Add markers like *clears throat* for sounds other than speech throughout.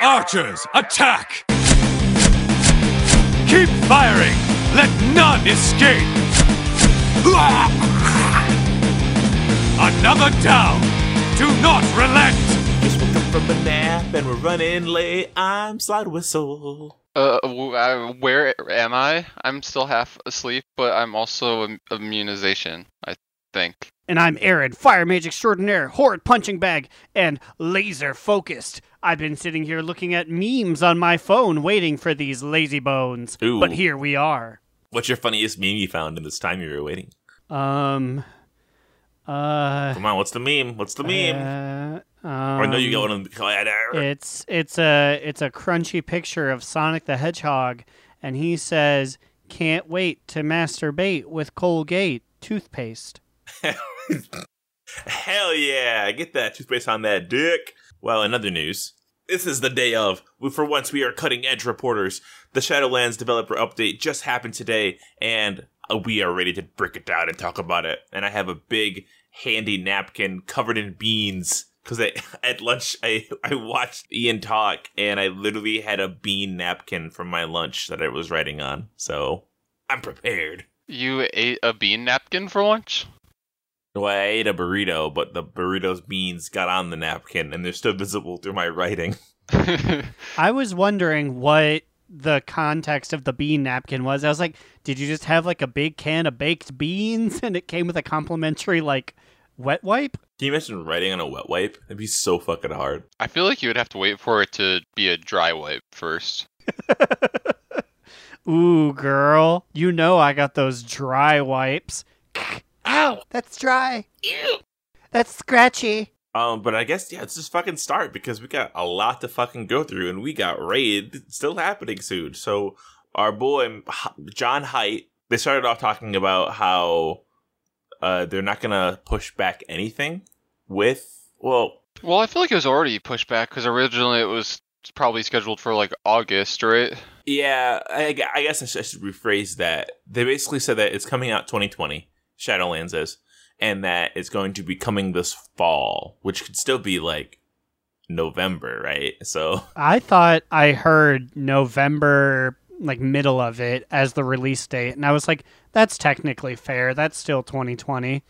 Archers, attack! Keep firing! Let none escape! Another down! Do not relent! Just woke up from a nap and we're running late. I'm Slide Whistle. Uh, uh, where am I? I'm still half asleep, but I'm also im- immunization. I think. And I'm Aaron, Fire Mage Extraordinaire, Horrid Punching Bag, and Laser Focused. I've been sitting here looking at memes on my phone waiting for these lazy bones. Ooh. But here we are. What's your funniest meme you found in this time you were waiting? Um. Uh. Come on, what's the meme? What's the meme? uh, or know you got um, one on the. It's it's a it's a crunchy picture of Sonic the Hedgehog, and he says, "Can't wait to masturbate with Colgate toothpaste." *laughs* Hell yeah! Get that toothpaste on that dick. Well, in other news, this is the day of. For once, we are cutting edge reporters. The Shadowlands developer update just happened today, and uh, we are ready to break it down and talk about it. And I have a big, handy napkin covered in beans. Because *laughs* at lunch, I, I watched Ian talk, and I literally had a bean napkin from my lunch that I was writing on. So I'm prepared. You ate a bean napkin for lunch? Well, I ate a burrito, but the burrito's beans got on the napkin, and they're still visible through my writing. *laughs* *laughs* I was wondering what the context of the bean napkin was. I was like, did you just have like a big can of baked beans *laughs* and it came with a complimentary like wet wipe? Can you imagine writing on a wet wipe? It'd be so fucking hard. I feel like you would have to wait for it to be a dry wipe first. Ooh, girl, you know I got those dry wipes. Ow, that's dry. Ew. That's scratchy. Um, but I guess yeah, let's just fucking start because we got a lot to fucking go through, and we got raid still happening soon. So our boy John Hight, they started off talking about how uh they're not gonna push back anything with well Well, I feel like it was already pushed back because originally it was probably scheduled for like August, right? Yeah, I, I guess I should, I should rephrase that. They basically said that it's coming out 2020, Shadowlands is, and that it's going to be coming this fall, which could still be like November, right? So, *laughs* I thought I heard November, like middle of it, as the release date, and I was like, that's technically fair. That's still 2020.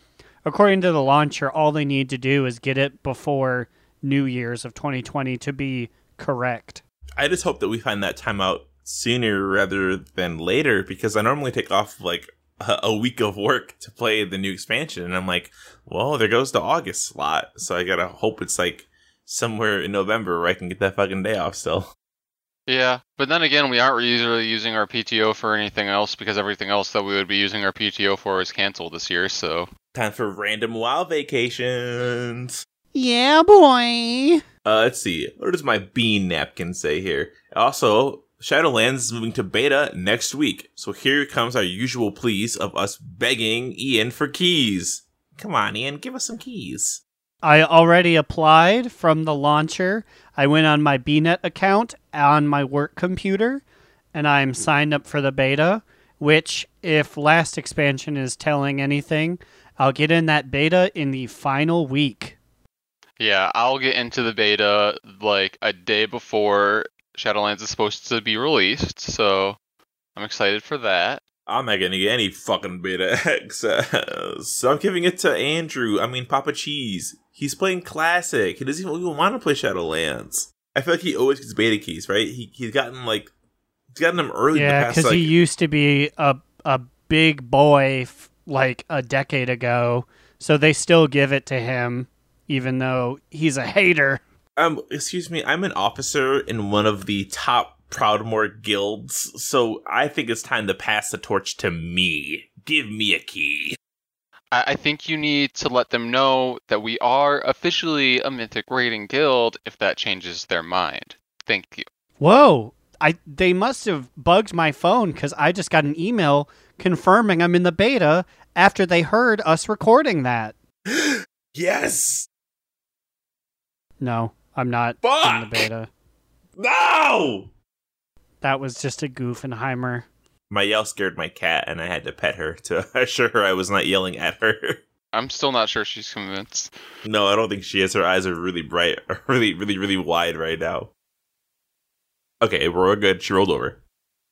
According to the launcher, all they need to do is get it before New Year's of 2020 to be correct. I just hope that we find that time out sooner rather than later because I normally take off like a, a week of work to play the new expansion, and I'm like, well, there goes the August slot, so I gotta hope it's like somewhere in November where I can get that fucking day off still. *laughs* Yeah, but then again, we aren't usually using our PTO for anything else because everything else that we would be using our PTO for is canceled this year. So Time for random wild vacations. Yeah, boy. Uh, let's see. What does my bean napkin say here? Also, Shadowlands is moving to beta next week. So here comes our usual pleas of us begging Ian for keys. Come on, Ian, give us some keys. I already applied from the launcher. I went on my BNet account on my work computer and I'm signed up for the beta, which, if last expansion is telling anything, I'll get in that beta in the final week. yeah, I'll get into the beta like a day before Shadowlands is supposed to be released. So I'm excited for that. I'm not gonna get any fucking beta *laughs* access. Uh, so I'm giving it to Andrew. I mean, Papa Cheese. He's playing Classic. He doesn't even want to play Shadowlands. I feel like he always gets beta keys, right? He he's gotten like he's gotten them early. in the Yeah, past, because like, he used to be a a big boy f- like a decade ago, so they still give it to him, even though he's a hater. Um, excuse me, I'm an officer in one of the top Proudmoore guilds, so I think it's time to pass the torch to me. Give me a key. I, I think you need to let them know that we are officially a Mythic Raiding Guild if that changes their mind. Thank you. Whoa! I they must have bugged my phone because I just got an email confirming I'm in the beta after they heard us recording that. *gasps* Yes! No, I'm not in the beta. No! That was just a Goofenheimer. My yell scared my cat, and I had to pet her to *laughs* assure her I was not yelling at her. I'm still not sure she's convinced. No, I don't think she is. Her eyes are really bright, *laughs* really, really, really wide right now. Okay, we're good. She rolled over.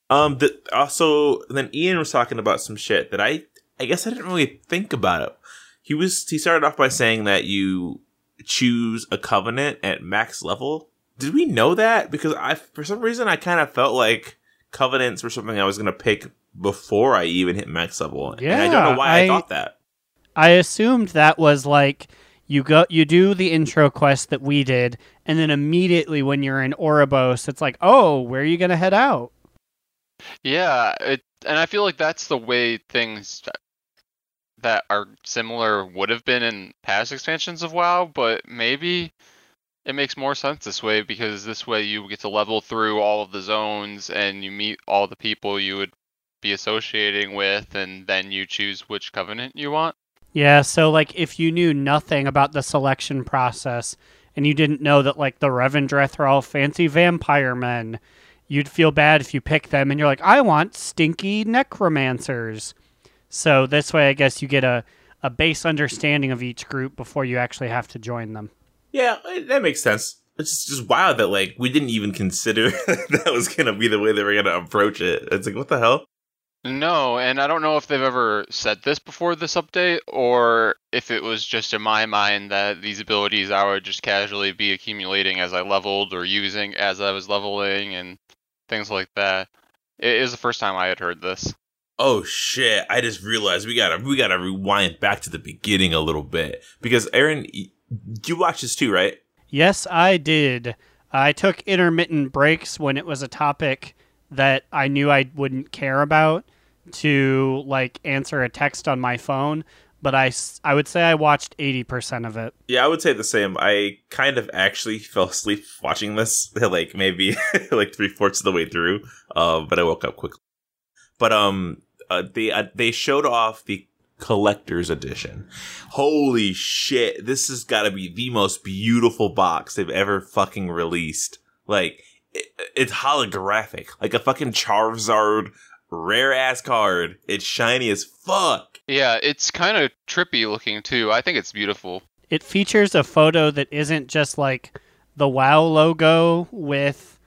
Um, the, also, then Ian was talking about some shit that I, I guess I didn't really think about it. He was, he started off by saying that you choose a covenant at max level. Did we know that? Because I, for some reason, I kind of felt like covenants were something I was going to pick before I even hit max level. and I don't know why I, I- thought that. I assumed that was like you go you do the intro quest that we did, and then immediately when you're in Oribos, it's like, oh, where are you gonna head out? Yeah, it, and I feel like that's the way things that- are similar would have been in past expansions of WoW, but maybe it makes more sense this way because this way you get to level through all of the zones and you meet all the people you would be associating with, and then you choose which covenant you want. Yeah, so like if you knew nothing about the selection process and you didn't know that like the Revendreth are all fancy vampire men, you'd feel bad if you pick them and you're like, I want stinky necromancers. So this way I guess you get a, a base understanding of each group before you actually have to join them. Yeah, eh, that makes sense. It's just, just wild that like we didn't even consider *laughs* that was gonna be the way they were gonna approach it. It's like what the hell? No, and I don't know if they've ever said this before this update, or if it was just in my mind that these abilities I would just casually be accumulating as I leveled or using as I was leveling and things like that. It is the first time I had heard this. Oh shit! I just realized we gotta we gotta rewind back to the beginning a little bit because Aaron, you watched this too, right? Yes, I did. I took intermittent breaks when it was a topic that I knew I wouldn't care about to like answer a text on my phone, but I, I would say I watched 80% of it. Yeah, I would say the same. I kind of actually *laughs* fell asleep watching this, *laughs* like maybe *laughs* like three fourths of the way through. Uh, but I woke up quickly. But um, uh, they uh, they showed off the collector's edition. Holy shit! This has got to be the most beautiful box they've ever fucking released. Like it, it's holographic, like a fucking Charizard rare ass card. It's shiny as fuck. Yeah, it's kind of trippy looking too. I think it's beautiful. It features a photo that isn't just like the WoW logo with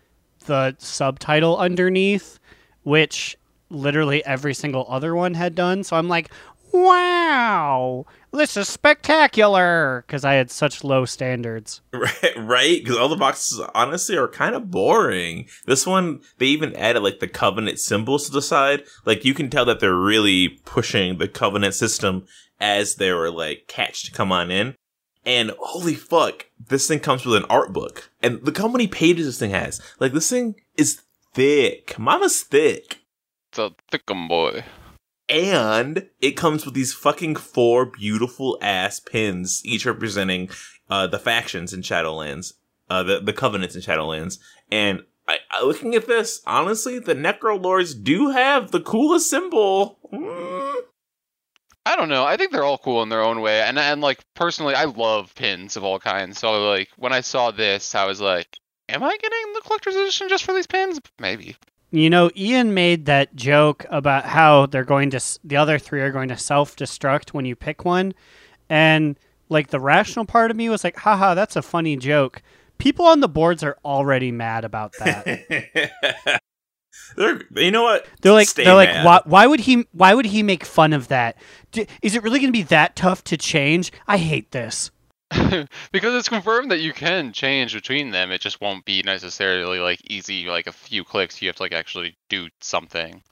the subtitle underneath, which literally every single other one had done. So I'm like, wow, this is spectacular because I had such low standards. *laughs* Right, right? Because all the boxes honestly are kind of boring. This one, they even added like the covenant symbols to the side. Like you can tell that they're really pushing the covenant system as they were like catch to come on in. And holy fuck, this thing comes with an art book. And look how many pages this thing has. Like this thing is thick. Mama's thick. A thickum boy. And it comes with these fucking four beautiful ass pins, each representing uh, the factions in Shadowlands, uh, the the covenants in Shadowlands. And I, I, looking at this, honestly, the Necro Lords do have the coolest symbol. Mm. I don't know. I think they're all cool in their own way, and and like personally, I love pins of all kinds. So like when I saw this, I was like, "Am I getting the collector's edition just for these pins? Maybe." You know, Ian made that joke about how they're going to, the other three are going to self destruct when you pick one. And like the rational part of me was like, haha, that's a funny joke. People on the boards are already mad about that. *laughs* they're, you know what? They're like, Stay they're like, mad. why, why would he, why would he make fun of that? D- is it really going to be that tough to change? I hate this. *laughs* because it's confirmed that you can change between them. It just won't be necessarily like easy, like a few clicks. You have to like actually do something.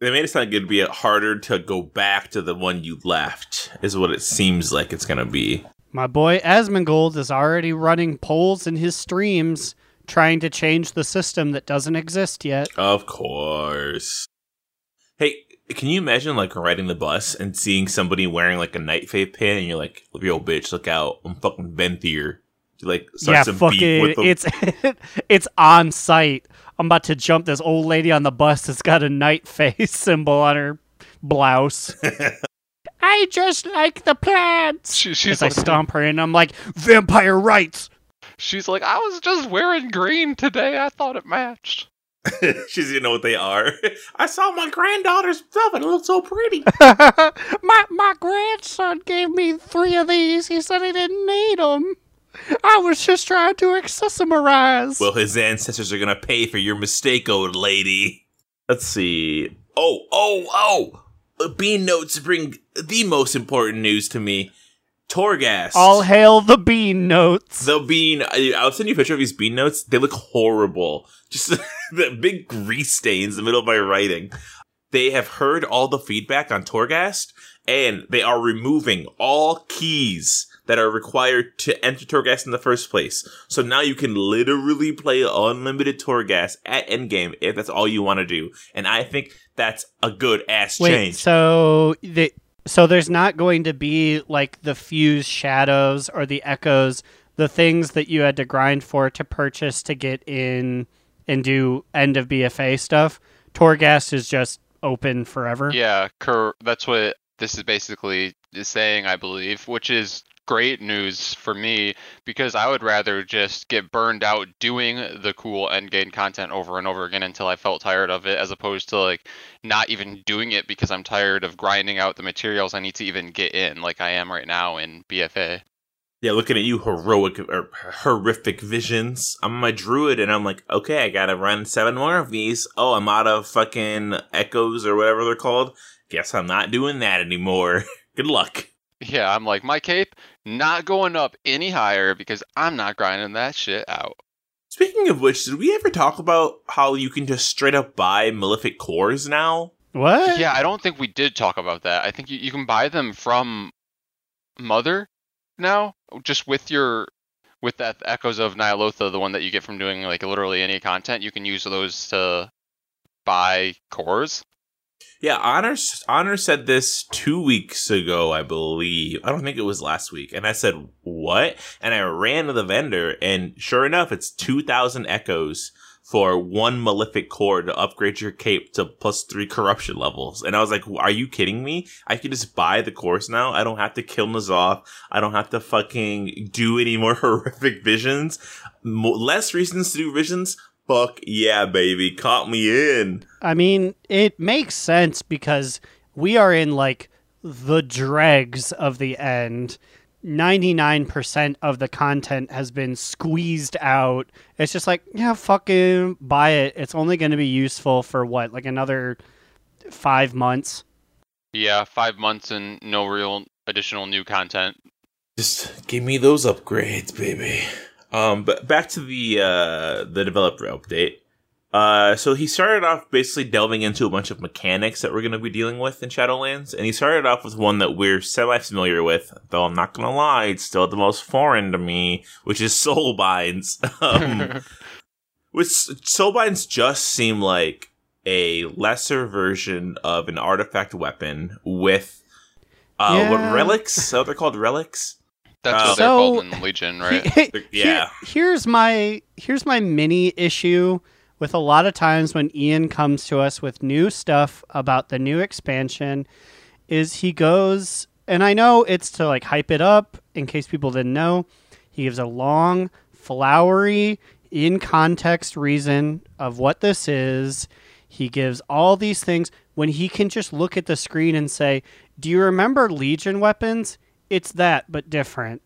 They made it sound like it'd be harder to go back to the one you left, is what it seems like it's gonna be. My boy Asmongold is already running polls in his streams trying to change the system that doesn't exist yet. Of course. Hey, can you imagine like riding the bus and seeing somebody wearing like a Night Fae pin and you're like, yo, bitch, look out, I'm fucking Venthyr. You like, start yeah, some fuck beef it. with them. It's *laughs* it's on site. I'm about to jump this old lady on the bus that's got a Night Fae *laughs* symbol on her blouse. *laughs* I just like the plants. She, she's As I like, stomp her and I'm like, vampire rights. she's like, I was just wearing green today. I thought it matched. *laughs* she doesn't know what they are. *laughs* I saw my granddaughter's stuff and it looked so pretty. *laughs* my my grandson gave me three of these. He said he didn't need them. I was just trying to accessorize. well, his ancestors are gonna pay for your mistake, old lady. Let's see. Oh, oh, oh! Bean notes bring the most important news to me. Torghast. All hail the bean notes. The bean. I'll send you a picture of these bean notes. They look horrible. Just *laughs* the big grease stains in the middle of my writing. They have heard all the feedback on Torghast, and they are removing all keys that are required to enter Torghast in the first place. So now you can literally play unlimited Torghast at endgame if that's all you want to do. And I think that's a good ass Wait, change. so the so there's not going to be like the fuse shadows or the echoes, the things that you had to grind for to purchase to get in and do end of BFA stuff. Torghast is just open forever. Yeah, cur- that's what this is basically is saying, I believe, which is great news for me because I would rather just get burned out doing the cool endgame content over and over again until I felt tired of it, as opposed to like not even doing it because I'm tired of grinding out the materials I need to even get in, like I am right now in BFA. Yeah, looking at you, heroic or horrific visions. I'm my druid, and I'm like, okay, I gotta run seven more of these. Oh, I'm out of fucking echoes or whatever they're called. Guess I'm not doing that anymore. *laughs* Good luck. Yeah, I'm like, my cape not going up any higher because I'm not grinding that shit out. Speaking of which, did we ever talk about how you can just straight up buy Malefic cores now? What? Yeah, I don't think we did talk about that. I think you, you can buy them from Mother now, just with your with that Echoes of Ny'alotha, the one that you get from doing like literally any content. You can use those to buy cores. Yeah, Honor Honor said this two weeks ago, I believe. I don't think it was last week. And I said, "What?" And I ran to the vendor, and sure enough, it's two thousand echoes for one malefic core to upgrade your cape to plus three corruption levels. And I was like, "Are you kidding me? I can just buy the course now. I don't have to kill N'Zoth. I don't have to fucking do any more *laughs* horrific visions. Mo- less reasons to do visions." Fuck yeah, baby. Caught me in. I mean, it makes sense because we are in like the dregs of the end. 99% of the content has been squeezed out. It's just like, yeah, fucking buy it. It's only going to be useful for what, like another five months? Yeah, five months and no real additional new content. Just give me those upgrades, baby. Um, but back to the uh, the developer update. Uh, so he started off basically delving into a bunch of mechanics that we're going to be dealing with in Shadowlands, and he started off with one that we're semi familiar with, though I'm not going to lie, it's still the most foreign to me, which is soulbinds. *laughs* Um, *laughs* which soulbinds just seem like a lesser version of an artifact weapon with uh, what relics? What they're called relics? That's Uh, what they're So- called in Legion, right? He- Yeah. here- here's my here's my mini issue with a lot of times when Ian comes to us with new stuff about the new expansion is he goes and I know it's to like hype it up in case people didn't know. He gives a long, flowery, in context reason of what this is. He gives all these things when he can just look at the screen and say, "Do you remember Legion weapons? It's that but different."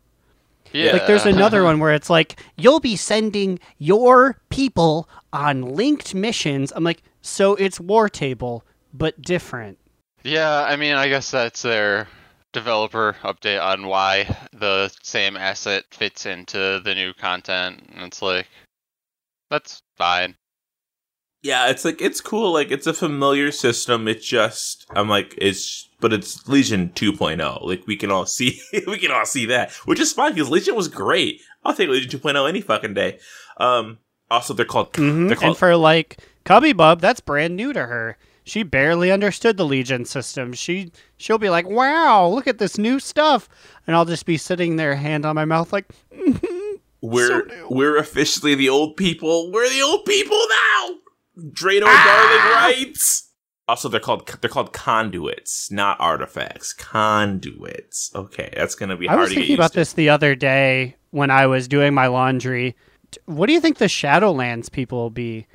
Yeah. Like there's another *laughs* one where it's like you'll be sending your people on linked missions. I'm like, so it's War Table but different. Yeah, I mean, I guess that's their developer update on why the same asset fits into the new content. And it's like, that's fine. Yeah, it's like it's cool. Like it's a familiar system. It's just I'm like it's but it's Legion 2.0. Like we can all see *laughs* we can all see that, which is fine because Legion was great. I'll take Legion 2.0 any fucking day. Um, also they're called Mhm. they're called And for like Cubby Bub, that's brand new to her. She barely understood the Legion system. She she'll be like, "Wow, look at this new stuff," and I'll just be sitting there, hand on my mouth, like, *laughs* we're so we're officially the old people. We're the old people now. Drano Ah! darling rights. Also, they're called they're called conduits, not artifacts. Conduits. Okay, that's gonna be I was thinking about to. this the other day when I was doing my laundry. What do you think the Shadowlands people will be?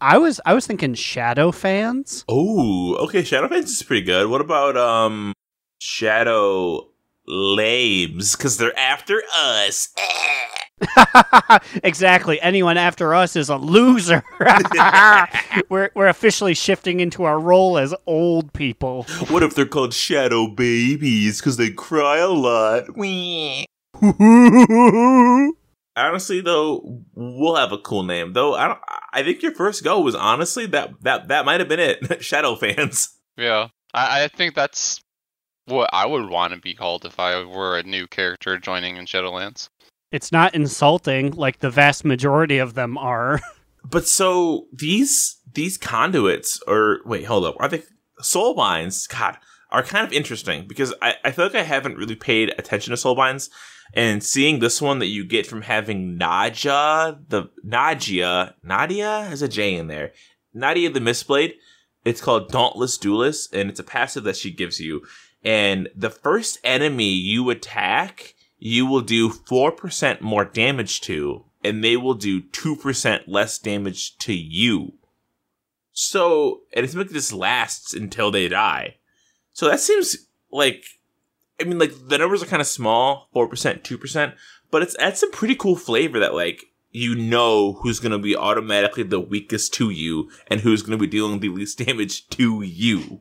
I was I was thinking Shadow fans. Oh, okay. Shadow Fans is pretty good. What about um Shadow Lames? Because they're after us. *laughs* exactly. Anyone after us is a loser. *laughs* we're we're officially shifting into our role as old people. what if they're called Shadow Babies? Because they cry a lot. *laughs* honestly though we'll have a cool name though i don't i think your first go was honestly that that that might have been it shadow fans Yeah, I, I think that's what I would want to be called if I were a new character joining in Shadowlands. It's not insulting like the vast majority of them are. *laughs* but so these these conduits or wait hold up Are think soul binds god are kind of interesting because I, I feel like i haven't really paid attention to soul binds and seeing this one that you get from having Naja, the Nadia, Nadia has a J in there. Nadia the Mistblade. It's called Dauntless Duelist, and it's a passive that she gives you. And the first enemy you attack, you will do 4% more damage to, and they will do 2% less damage to you. So, and it's like this lasts until they die. So that seems like I mean, like the numbers are kind of small, four percent, two percent, but it's that's some pretty cool flavor that like you know who's going to be automatically the weakest to you and who's going to be dealing the least *laughs* damage to you.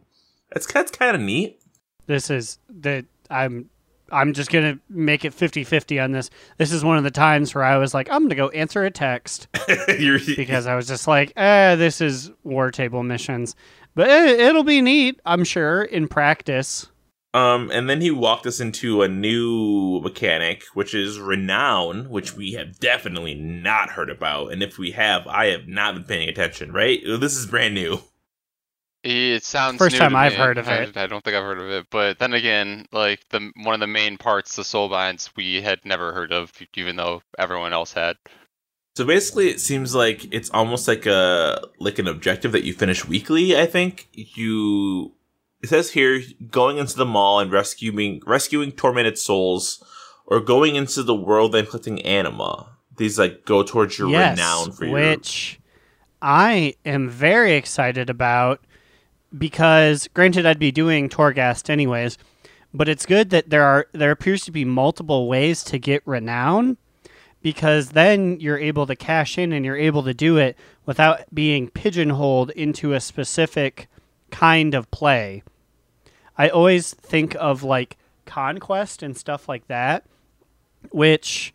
That's that's kind of neat. This is that I'm I'm just going to make it 50-50 on this. This is one of the times where I was like, I'm going to go answer a text *laughs* because I was just like, eh, this is war table missions. But it, it'll be neat, I'm sure, in practice. Um, and then he walked us into a new mechanic, which is renown, which we have definitely not heard about. And if we have, I have not been paying attention. Right? This is brand new. It sounds First new time to I've me. heard of I- it. I, don't think I've heard of it, but then again, like the one of the main parts, the soul binds, we had never heard of, even though everyone else had. So basically, it seems like it's almost like a like an objective that you finish weekly. I think you. It says here going into the Maw and rescuing rescuing tormented souls, or going into the world and collecting anima. These like go towards your yes, renown for your. which I am very excited about because granted I'd be doing Torghast anyways, but it's good that there are there appears to be multiple ways to get renown because then you're able to cash in and you're able to do it without being pigeonholed into a specific kind of play. I always think of like conquest and stuff like that, which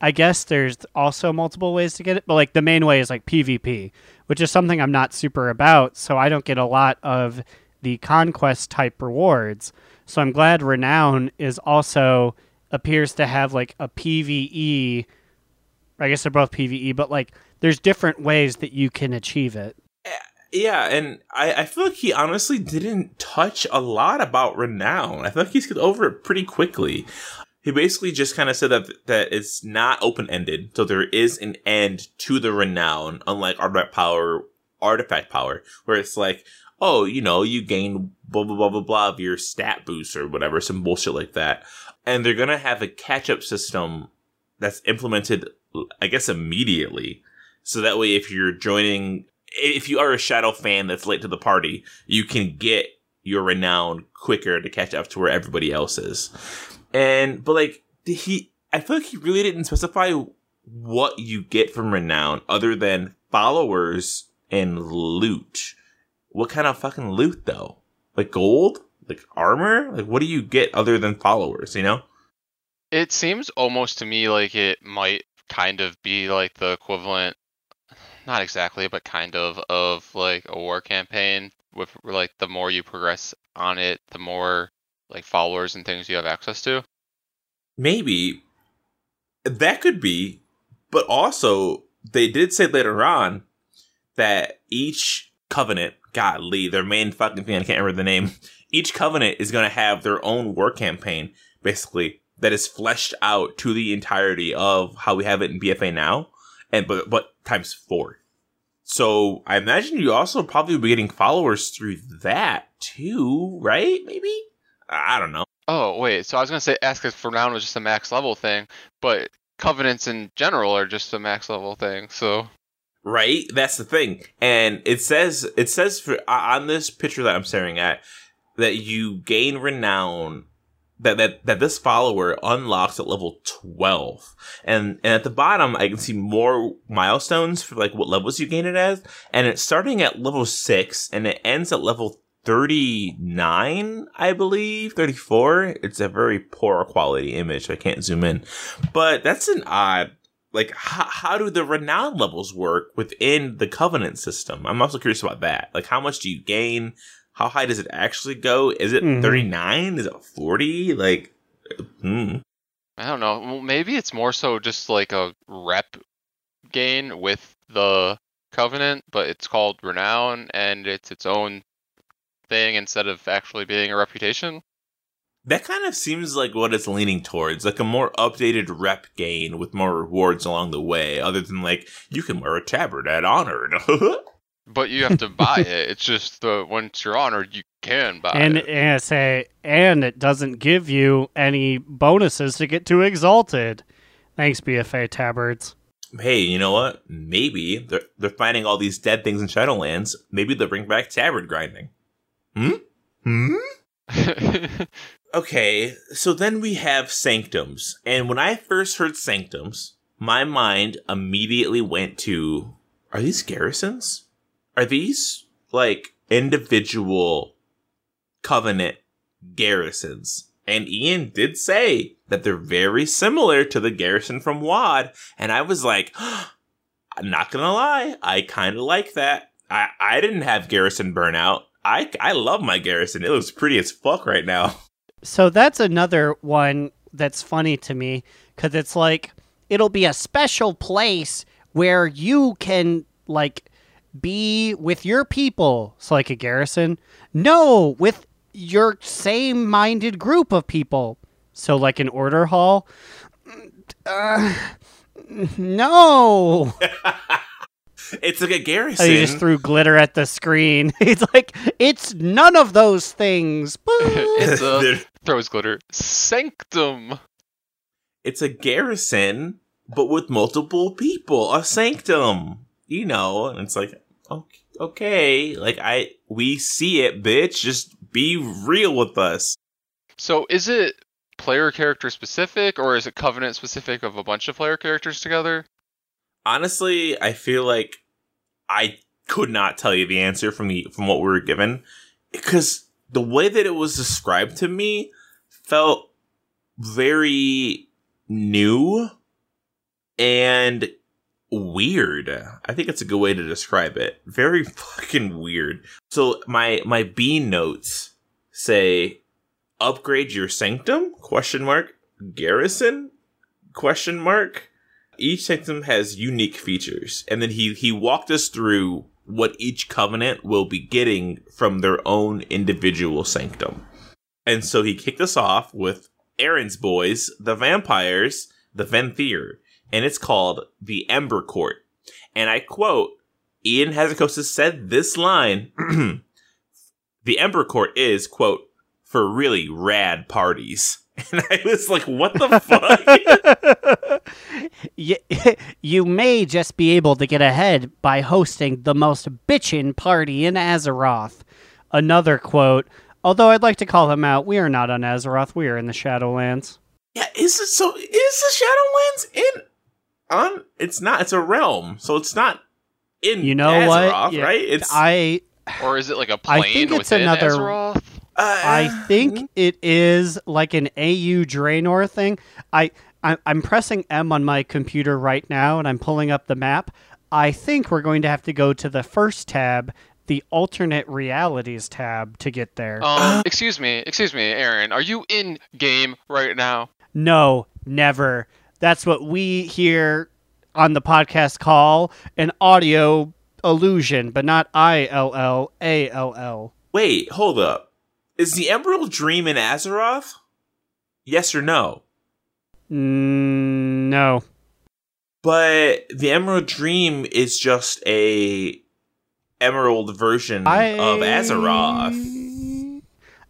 I guess there's also multiple ways to get it, but like the main way is like PvP, which is something I'm not super about, so I don't get a lot of the conquest type rewards. So I'm glad Renown is also appears to have like a PvE. I guess they're both PvE, but like there's different ways that you can achieve it. Eh, yeah, and I, I feel like he honestly didn't touch a lot about renown. I feel like he skipped over it pretty quickly. He basically just kind of said that that it's not open ended, so there is an end to the renown, unlike artifact power, artifact power, where it's like, oh, you know, you gain blah blah blah blah blah of your stat boost or whatever, some bullshit like that, and they're gonna have a catch up system that's implemented, I guess, immediately. So that way, if you're joining, if you are a Shadow fan that's late to the party, you can get your renown quicker to catch up to where everybody else is. And, but like, he, I feel like he really didn't specify what you get from renown other than followers and loot. What kind of fucking loot though? Like gold? Like armor? Like what do you get other than followers, you know? It seems almost to me like it might kind of be like the equivalent, not exactly, but kind of, of like a war campaign with like the more you progress on it, the more like followers and things you have access to. Maybe that could be, but also they did say later on that each covenant, godly, their main fucking thing, I can't remember the name, *laughs* each covenant is going to have their own war campaign, basically, that is fleshed out to the entirety of how we have it in BFA now, and but but times four. So I imagine you also probably be getting followers through that too, right? Maybe I don't know. Oh wait, so I was gonna say ask us for now was just a max level thing, but covenants in general are just a max level thing. So Right? That's the thing. And it says it says for on this picture that I'm staring at that you gain renown that that that this follower unlocks at level 12. And and at the bottom I can see more milestones for like what levels you gain it as and it's starting at level 6 and it ends at level 39, I believe, 34. It's a very poor quality image. So I can't zoom in. But that's an odd like how, how do the renown levels work within the covenant system i'm also curious about that like how much do you gain how high does it actually go is it Mhm. 39 is it 40 like hmm. I don't know. Maybe it's more so just like a rep gain with the Covenant, but it's called Renown and it's its own thing instead of actually being a reputation. that kind of seems like what it's leaning towards like a more updated rep gain with more rewards along the way other than like you can wear a tabard at honored *laughs* But you have to buy it. It's just the once you're honored, you can buy and it. and I say, and it doesn't give you any bonuses to get too exalted. Thanks, BFA Tabards. hey you know what maybe they're, they're finding all these dead things in shadowlands maybe they'll bring back tabard grinding hmm hmm *laughs* Okay, so then we have sanctums. And when I first heard sanctums, my mind immediately went to are these garrisons? Are these like individual covenant garrisons? And Ian did say that they're very similar to the garrison from WoD. And I was like, *gasps* I'm not gonna lie, I kind of like that. I, I didn't have garrison burnout. I, I love my garrison. It looks pretty as fuck right now. *laughs* So that's another one that's funny to me because it's like it'll be a special place where you can like be with your people. It's like a garrison. No, with your same-minded group of people. So like an order hall. *clears throat* Uh, no. *laughs* It's like a oh, garrison. Oh, he just threw glitter at the screen. *laughs* He's like, it's none of those things. *laughs* It's a There- throws glitter sanctum. it's a garrison, but with multiple people. A sanctum. You know, and it's like, okay, okay, like I, we see it, bitch. Just be real with us. So is it player character specific or is it covenant specific of a bunch of player characters together? Honestly, I feel like I could not tell you the answer from the from what we were given because the way that it was described to me felt very new and weird. I think it's a good way to describe it. Very *laughs* fucking weird. So my my B notes say upgrade your sanctum question mark garrison question mark each sanctum has unique features and then he he walked us through what each covenant will be getting from their own individual sanctum. And so he kicked us off with aaron's boys the vampires the venthyr and it's called the ember court. And i quote ian Hazzikostas said this line *clears throat* the ember court is quote for really rad parties *laughs* and i was like what the fuck *laughs* you, *laughs* you may just be able to get ahead by hosting the most bitchin' party in Azeroth. Another quote. Although I'd like to call him out, we are not on Azeroth. We are in the Shadowlands. Yeah, is it so? Is the Shadowlands in on? It's not. It's a realm, so it's not in. You know Azeroth, what? Yeah, Right? It's. I Or is it like a I plane think it's within another- Azeroth? Uh, I think it is like an AU Draenor thing. I, I I'm pressing M on my computer right now and I'm pulling up the map. I think we're going to have to go to the first tab, the alternate realities tab to get there. Um, excuse me, excuse me, Aaron. Are you in game right now? No, never. That's what we here on the podcast call an audio illusion, but not I L L A L L. Wait, hold up. Is the Emerald Dream in Azeroth? Yes or no? Mm, no. But the Emerald Dream is just a Emerald version of Azeroth.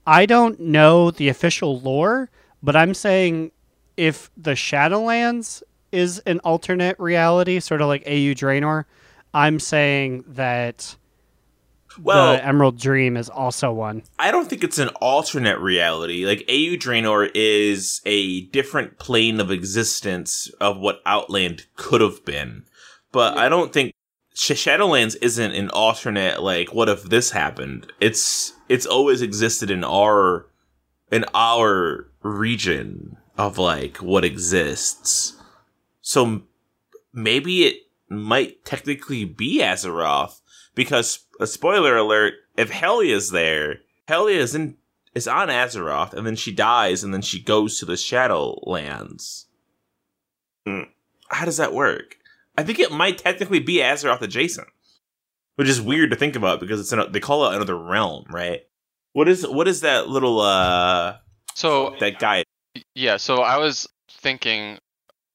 I don't know the official lore, but I'm saying if the Shadowlands is an alternate reality, sort of like AU Draenor, I'm saying that Well, the Emerald Dream is also one. I don't think it's an alternate reality. Like AU Draenor is a different plane of existence of what Outland could have been. But I don't think Shadowlands isn't an alternate like what if this happened? It's it's always existed in our in our region of like what exists. So maybe it might technically be Azeroth because a spoiler alert, if Helya's there, Helya is in is on Azeroth, and then she dies, and then she goes to the Shadowlands. Hmm. How does that work? I think it might technically be Azeroth adjacent, which is weird to think about because it's an, they call it another realm, right? What is what is that little uh So that guy? yeah, so I was thinking,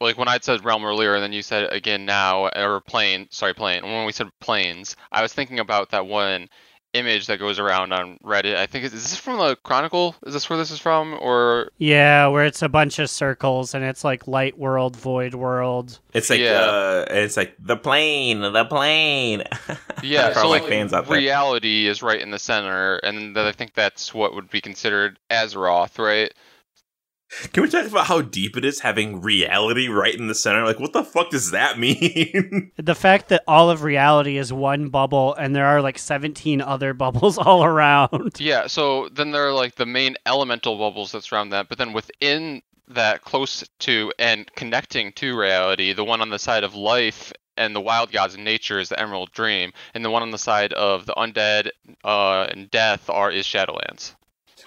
like when I said realm earlier, and then you said again now, or plane. Sorry, plane. When we said planes, I was thinking about that one image that goes around on Reddit. I think is, is this from the Chronicle? Is this where this is from, or Yeah, where it's a bunch of circles and it's like light world, void world. It's like Yeah. uh, it's like the plane, the plane. *laughs* *laughs* yeah? So all like fans out there. reality is right in the center, and that I think that's what would be considered Azeroth, right? Can we talk about how deep it is having reality right in the center? Like, what the fuck does that *laughs* mean? The fact that all of reality is one bubble and there are like 17 other *laughs* bubbles all around. Yeah, so then there are like the main elemental bubbles that surround that, but then within that, close to and connecting to reality, the one on the side of life and the wild gods and nature is the Emerald Dream, and the one on the side of the undead uh, and death are is Shadowlands.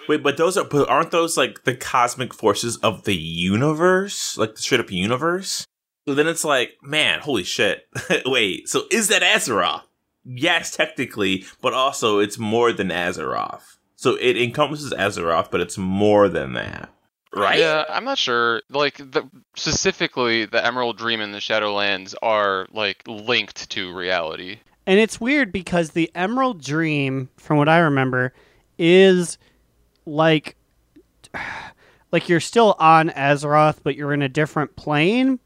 Wait, but those are but aren't those like the cosmic forces of the universe, like the straight up universe? So then it's like, man, holy shit! *laughs* Wait, so is that Azeroth? Yes, technically, but also it's more than Azeroth. So it encompasses Azeroth, but it's more than that, right? Yeah, I'm not sure. Like the, specifically, the Emerald Dream and the Shadowlands are like linked to reality. And it's weird because the Emerald Dream, from what I remember, is like *sighs* like you're still on Azeroth, but you're in a different plane.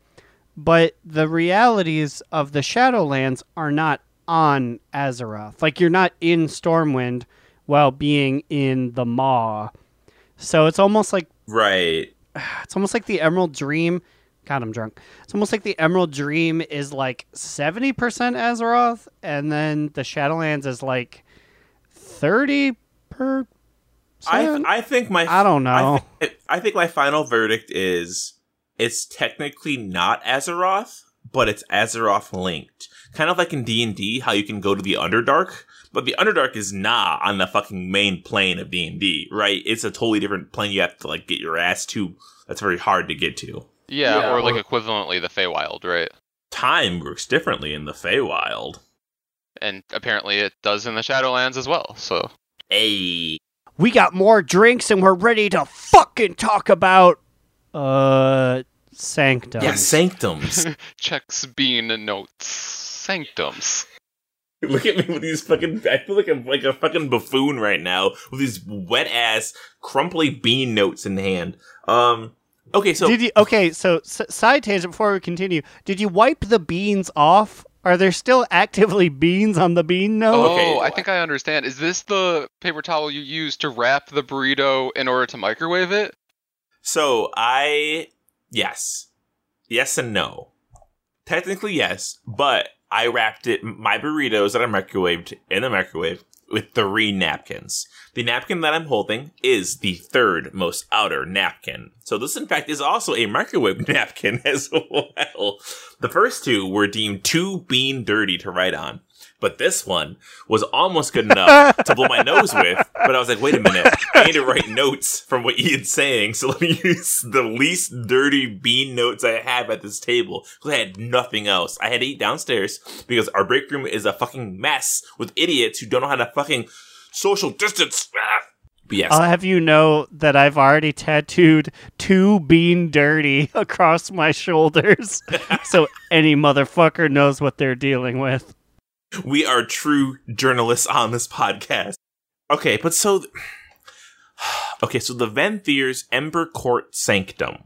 But the realities of the Shadowlands are not on Azeroth. Like you're not in Stormwind while being in the Maw. So it's almost like Right. *sighs* it's almost like the Emerald Dream. God, I'm drunk. It's almost like the Emerald Dream is like 70% Azeroth, and then the Shadowlands is like 30 per. I I think my I don't know. I, thi- I think my final verdict is it's technically not Azeroth, but it's Azeroth linked. Kind of like in D and D, how you can go to the Underdark, but the Underdark is not on the fucking main plane of D and D, right? It's a totally different plane. You have to like get your ass to. That's very hard to get to. Yeah, Yeah, or like equivalently the Feywild, right? Time works differently in the Feywild. And apparently it does in the Shadowlands as well. So Hey, we got more drinks and we're ready to fucking talk about. Uh. sanctums. yeah, sanctums. *laughs* checks bean notes sanctums. *laughs* Look at me with these fucking. I feel like I'm like a fucking buffoon right now with these wet ass, crumply bean notes in hand. Um. Okay, so Did you okay? So s- side tangent before we continue. Did you wipe the beans off? Are there still actively beans on the bean note? Oh, Okay. I think I understand. Is this the paper towel you use to wrap the burrito in order to microwave it? so I yes, yes and no. Technically yes, but I wrapped it my burritos that I microwaved in the microwave with three napkins. The napkin that I'm holding is the third most outer napkin. So this in fact is also a microwave *laughs* napkin as well. The first two were deemed too bean dirty to write on. But this one was almost good enough to blow my nose *laughs* with. But I was like, wait a minute. I need to write notes from what Ian's saying. So let me *laughs* use the least dirty bean notes I have at this table. Because I had nothing else. I had to eat downstairs because our break room is a fucking mess with idiots who don't know how to fucking social distance. Ah. But yes, I'll have you know that I've already tattooed two bean dirty *laughs* across my shoulders, so any motherfucker knows what they're dealing with. We are true journalists on this podcast. Okay, but so *sighs* okay, so the Venthyrs Ember Court Sanctum.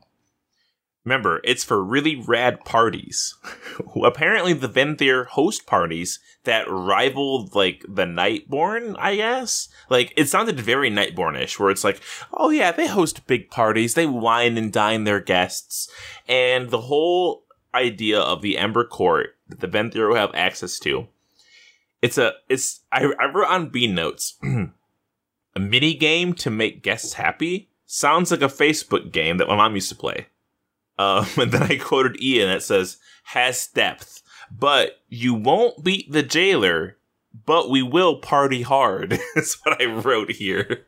Remember, it's for really rad parties. *laughs* Apparently, the Venthyr host parties that rival like the Nightborne, I guess. Like it sounded very Nightbornish, where it's like, oh yeah, they host big parties, they wine and dine their guests, and the whole idea of the Ember Court that the Venthyr will have access to. It's a, it's I, I wrote on B notes, *clears throat* a mini game to make guests happy. Sounds like a Facebook game that my mom used to play. Um, *laughs* and then I quoted Ian that says, has depth, but you won't beat the jailer, but we will party hard. *laughs* That's what I wrote here.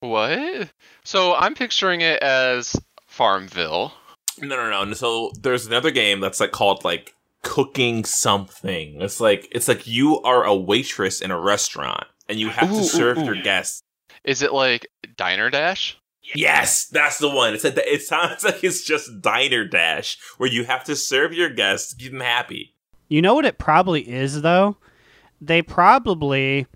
What? So I'm picturing it as Farmville. No, no, no. So there's another game that's like called like cooking something. It's like it's like you are a waitress in a restaurant and you have Ooh, to serve ooh. your guests. Is it like Diner Dash? Yes, that's the one. It said it sounds *laughs* like it's just diner dash where you have to serve your guests, keep them happy. You know what it probably is though? They probably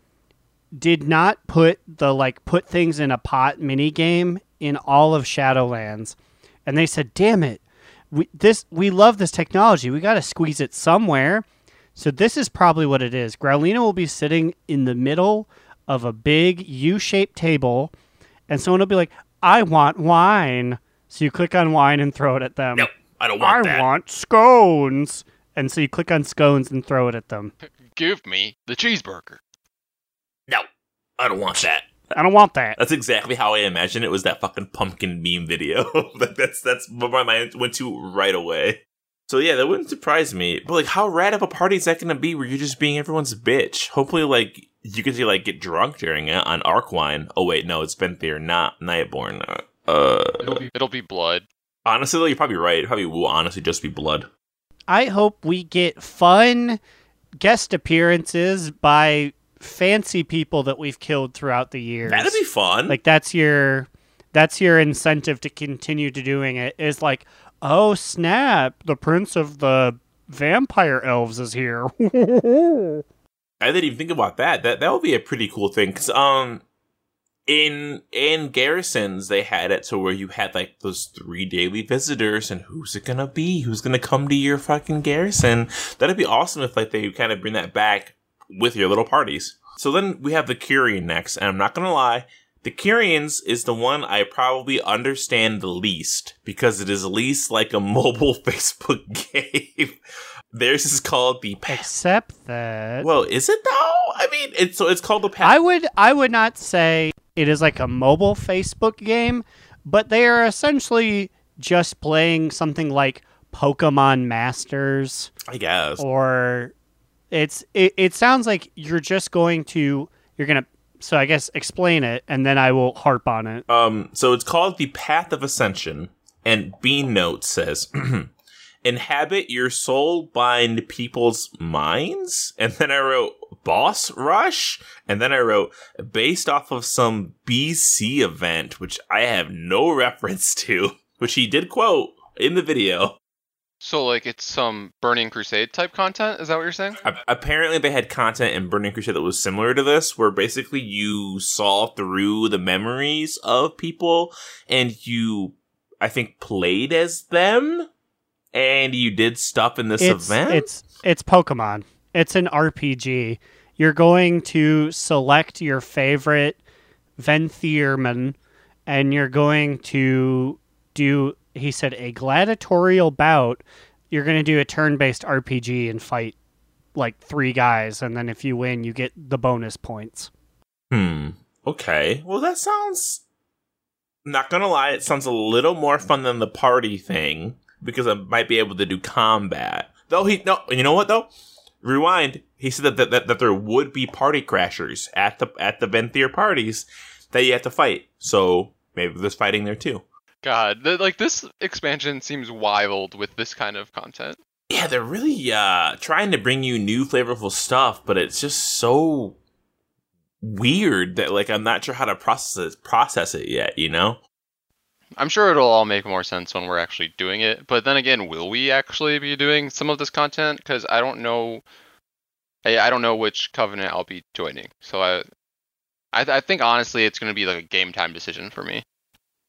did not put the like put things in a pot mini game in all of Shadowlands. And they said, "Damn it. We this we love this technology. We got to squeeze it somewhere." So this is probably what it is. Growlina will be sitting in the middle of a big U-shaped table and someone will be like, "I want wine." So you click on wine and throw it at them. No, I don't want that. I that. want scones. And so you click on scones and throw it at them. Give me the cheeseburger. no, I don't want that. I don't want that. That's exactly how I imagine it was that fucking pumpkin meme video. *laughs* Like, that's that's what my mind went to right away. So yeah, that wouldn't surprise me. But like, how rad of a party is that going to be? Where you're just being everyone's bitch? Hopefully, like you get to like get drunk during it on Arcwine. Oh wait, no, it's Venthyr, not Nightborne. Uh, uh, It'll be, it'll be blood. honestly, though, you're probably right. It probably will honestly just be blood. I hope we get fun guest appearances by fancy people that we've killed throughout the years. That'd be fun. like that's your that's your incentive to continue to doing it is like, "Oh, snap, the prince of the vampire elves is here." *laughs* I didn't even think about that. That that would be a pretty cool thing. Cause um, in in garrisons they had it to where you had like those three daily visitors, and who's it gonna be? Who's gonna come to your fucking garrison? That'd be awesome if like they kind of bring that back with your little parties. So then we have the Kyrian next, and I'm not gonna lie. The Kyrians is the one I probably understand the least because it is least like a *laughs* mobile Facebook game. Theirs is called the Pa- Except that well, is it though? I mean, it's so it's called the Path. I would I would not say it is like a mobile Facebook game, but they are essentially just playing something like Pokemon Masters I guess. or it's it, it sounds like you're just going to you're to so I guess explain it and then I will harp on it. Um, so it's called the Path of Ascension, and Bean Note says, *clears throat* "Inhabit your soul bind people's minds." And then I wrote Boss Rush, and then I wrote based off of some BC event, which I have no *laughs* reference to, which he did quote in the video. So like it's some Burning Crusade type content. Is that what you're saying? A- apparently they had content in Burning Crusade that was similar to this, where basically you saw through the memories of people and you, I think, played as them and you did stuff in this it's event. it's it's Pokemon. It's an RPG. You're going to select your favorite Venthierman and you're going to do he said a gladiatorial bout. You're going to do a turn-based RPG and fight like three guys and then if you win you get the bonus points. Hmm. Okay. Well, that sounds. Not gonna lie, it sounds a little more fun than the party thing because I might be able to do combat. Though he no, you know what though? Rewind. He said that that, that, that there would be party crashers at the at the Venthyr parties that you have to fight. So maybe there's fighting there too. God, th- like this expansion seems wild with this kind of content. Yeah, they're really uh trying to bring you new flavorful stuff, but it's just so weird that like I'm not sure how to process it, process it yet. You know. I'm sure it'll all make more sense when we're actually doing it. But then again, will we actually be doing some of this content? Because I don't know. I, I don't know which covenant I'll be joining. So I, I, I think honestly, it's going to be like a game time decision for me.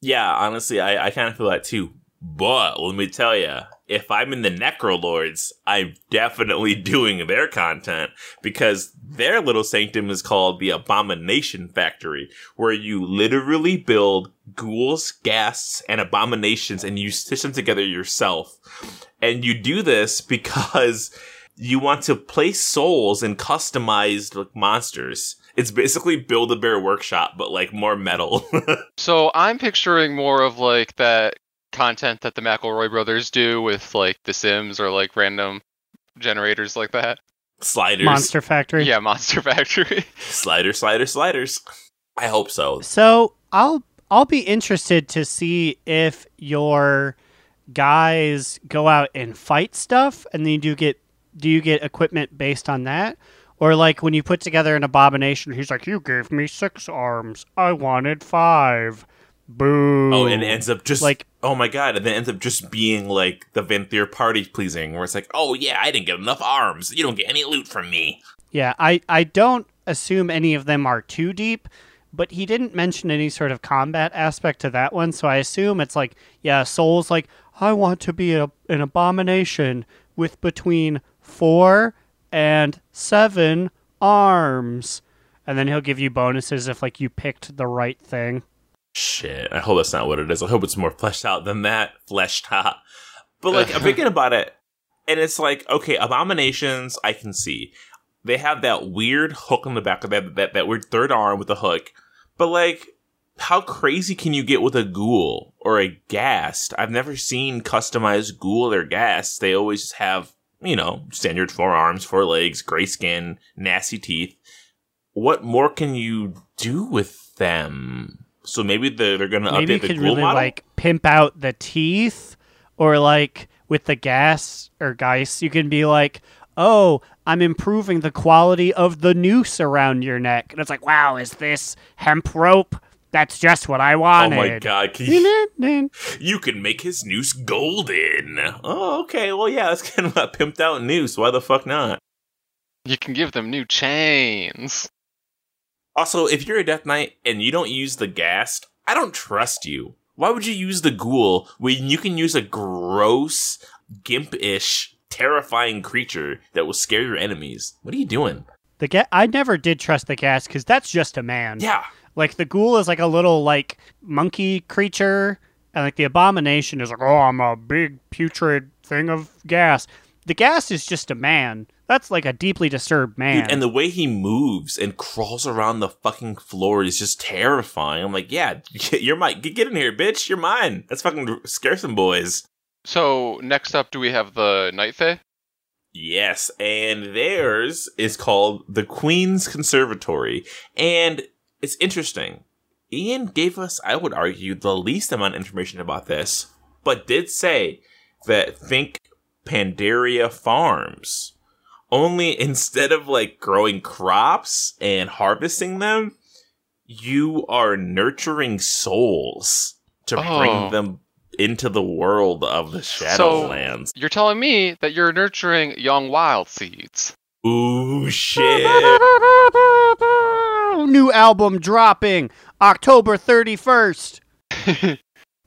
Yeah, honestly, I, I kind of feel that too. But let me tell you, if I'm in the Necrolords, I'm definitely *laughs* doing their content because their little sanctum is called the Abomination Factory, where you literally build ghouls, ghasts, and abominations and you stitch them together yourself. And you do this *laughs* because you want to place souls in customized like, monsters. It's basically Build a Bear Workshop, but like more metal. *laughs* So I'm picturing more of like that content that the McElroy brothers do with like The Sims or like random generators like that. sliders. Monster Factory. Yeah, Monster *laughs* Factory. Slider, slider, sliders. I hope so. So I'll I'll be interested to see if your guys go out and fight stuff, and then you do get do you get equipment based on that, or like when you put together an abomination, he's like, "You gave me six arms, I wanted five. Boo!" Oh, and it ends up just Like- oh my god, and then it ends up just being like the Venthyr party pleasing, where it's like, oh yeah, I didn't get enough arms. You don't get any loot from me. Yeah, I, I don't assume any of them are too deep, but he didn't mention any sort of combat aspect to that one, so I assume it's like, yeah, Soul's like, I want to be a, an abomination with between four and seven arms. And then he'll give you bonuses if like you picked the right thing. Shit, I hope that's not what it is. I hope it's more fleshed out than that. *laughs* Fleshed out. But like, I'm *laughs* thinking about it, and it's like, okay, abominations, I can see. They have that weird hook on the back of that, that, that weird third arm with the hook. But like, how crazy can you get with a ghoul or a ghast? I've never seen customized ghoul or ghast. They always have, you know, standard four arms, four legs, gray skin, nasty teeth. What more can you do with them? So maybe they're, they're going to Maybe you update the could really model? like pimp out the teeth, or like with the ghast or geist, you can be like, "Oh, I'm improving the quality of the noose around your neck," and it's like, "Wow, is this hemp rope? That's just what I wanted. Oh my god, can you, you can make his noose golden. Oh, okay. Well, yeah, that's *laughs* kind of a pimped out noose. Why the fuck not? You can give them new chains. Also, if you're a Death Knight and you don't use the ghast, I don't trust you. Why would you use the ghoul when you can use a gross, gimp-ish, terrifying creature that will scare your enemies? What are you doing? The ga- I never did trust the ghast because that's just a man. Yeah. Like the ghoul is like a little like monkey creature, and like the abomination is like, oh, I'm a big putrid thing of gas. The ghast is just a man. That's like a deeply disturbed man. Dude, and the way he moves and crawls around the fucking floor is just terrifying. I'm like, yeah, *laughs* you're my get in here, bitch. You're mine. Let's fucking scare some boys. So next up, do we have the Night Fae? Yes, and theirs is called the Queen's Conservatory. And it's interesting. Ian gave us, I would argue, the least amount of information about this, but did say that think Pandaria Farms. Only *laughs* instead of like growing crops and harvesting them, you are nurturing souls to Oh. bring them into the world of the So- Shadowlands. You're telling me that you're nurturing young wild seeds. Ooh, shit. *laughs* New album dropping October 31st.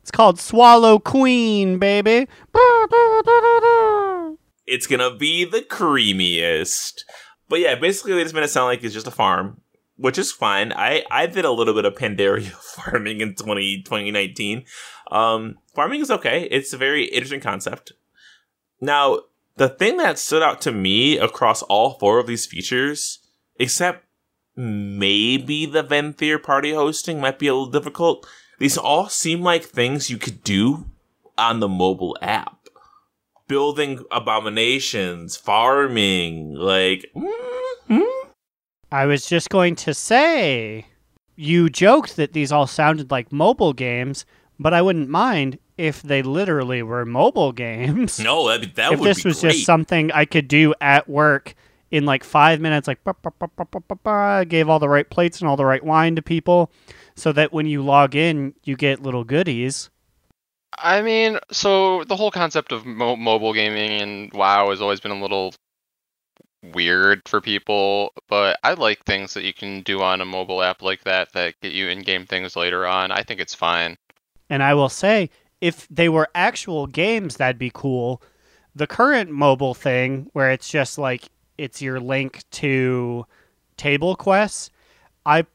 It's called Swallow Queen, baby. *laughs* it's gonna be the creamiest. But yeah, basically they just made it sound like it's just a farm, which is fine. I, I did a little bit of Pandaria *laughs* farming in 20, 2019. Um, farming is okay. It's a very interesting concept. Now, the thing that stood out to me across all four of these features, except maybe the Venthyr party hosting might be a little difficult, these all seem like things you could do on the mobile app. Building abominations, farming, like, mm-hmm. I was just going to say, you joked that these all sounded like mobile games, but I wouldn't mind if they literally were mobile games. no, that, that if would this was great. just something I could do at work in like five minutes, like ba, ba, ba, ba, ba, ba, ba, gave all the right plates and all the right wine to people, so that when you log in, you get little goodies. I mean, so the whole concept of mo- mobile gaming and WoW has always been a little weird for people, but I like things that you can do on a mobile app like that that get you in-game things later on. I think it's fine. And I will say, if they were actual games, that'd be cool. The current mobile thing, where it's just like it's your link to table quests, I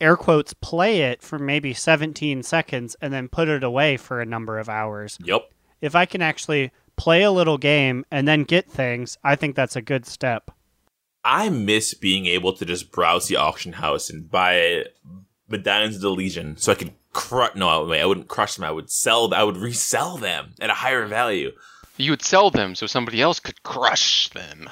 air quotes play it for maybe 17 seconds and then put it away for a number of hours. Yep. If I can actually play a little game and then get things, I think that's a good step. I miss being able to just browse the auction house and buy medallions of the Legion so I could crush. No, wait, I wouldn't crush them. I would sell. I would resell them at a higher value. You would sell them so somebody else could crush them.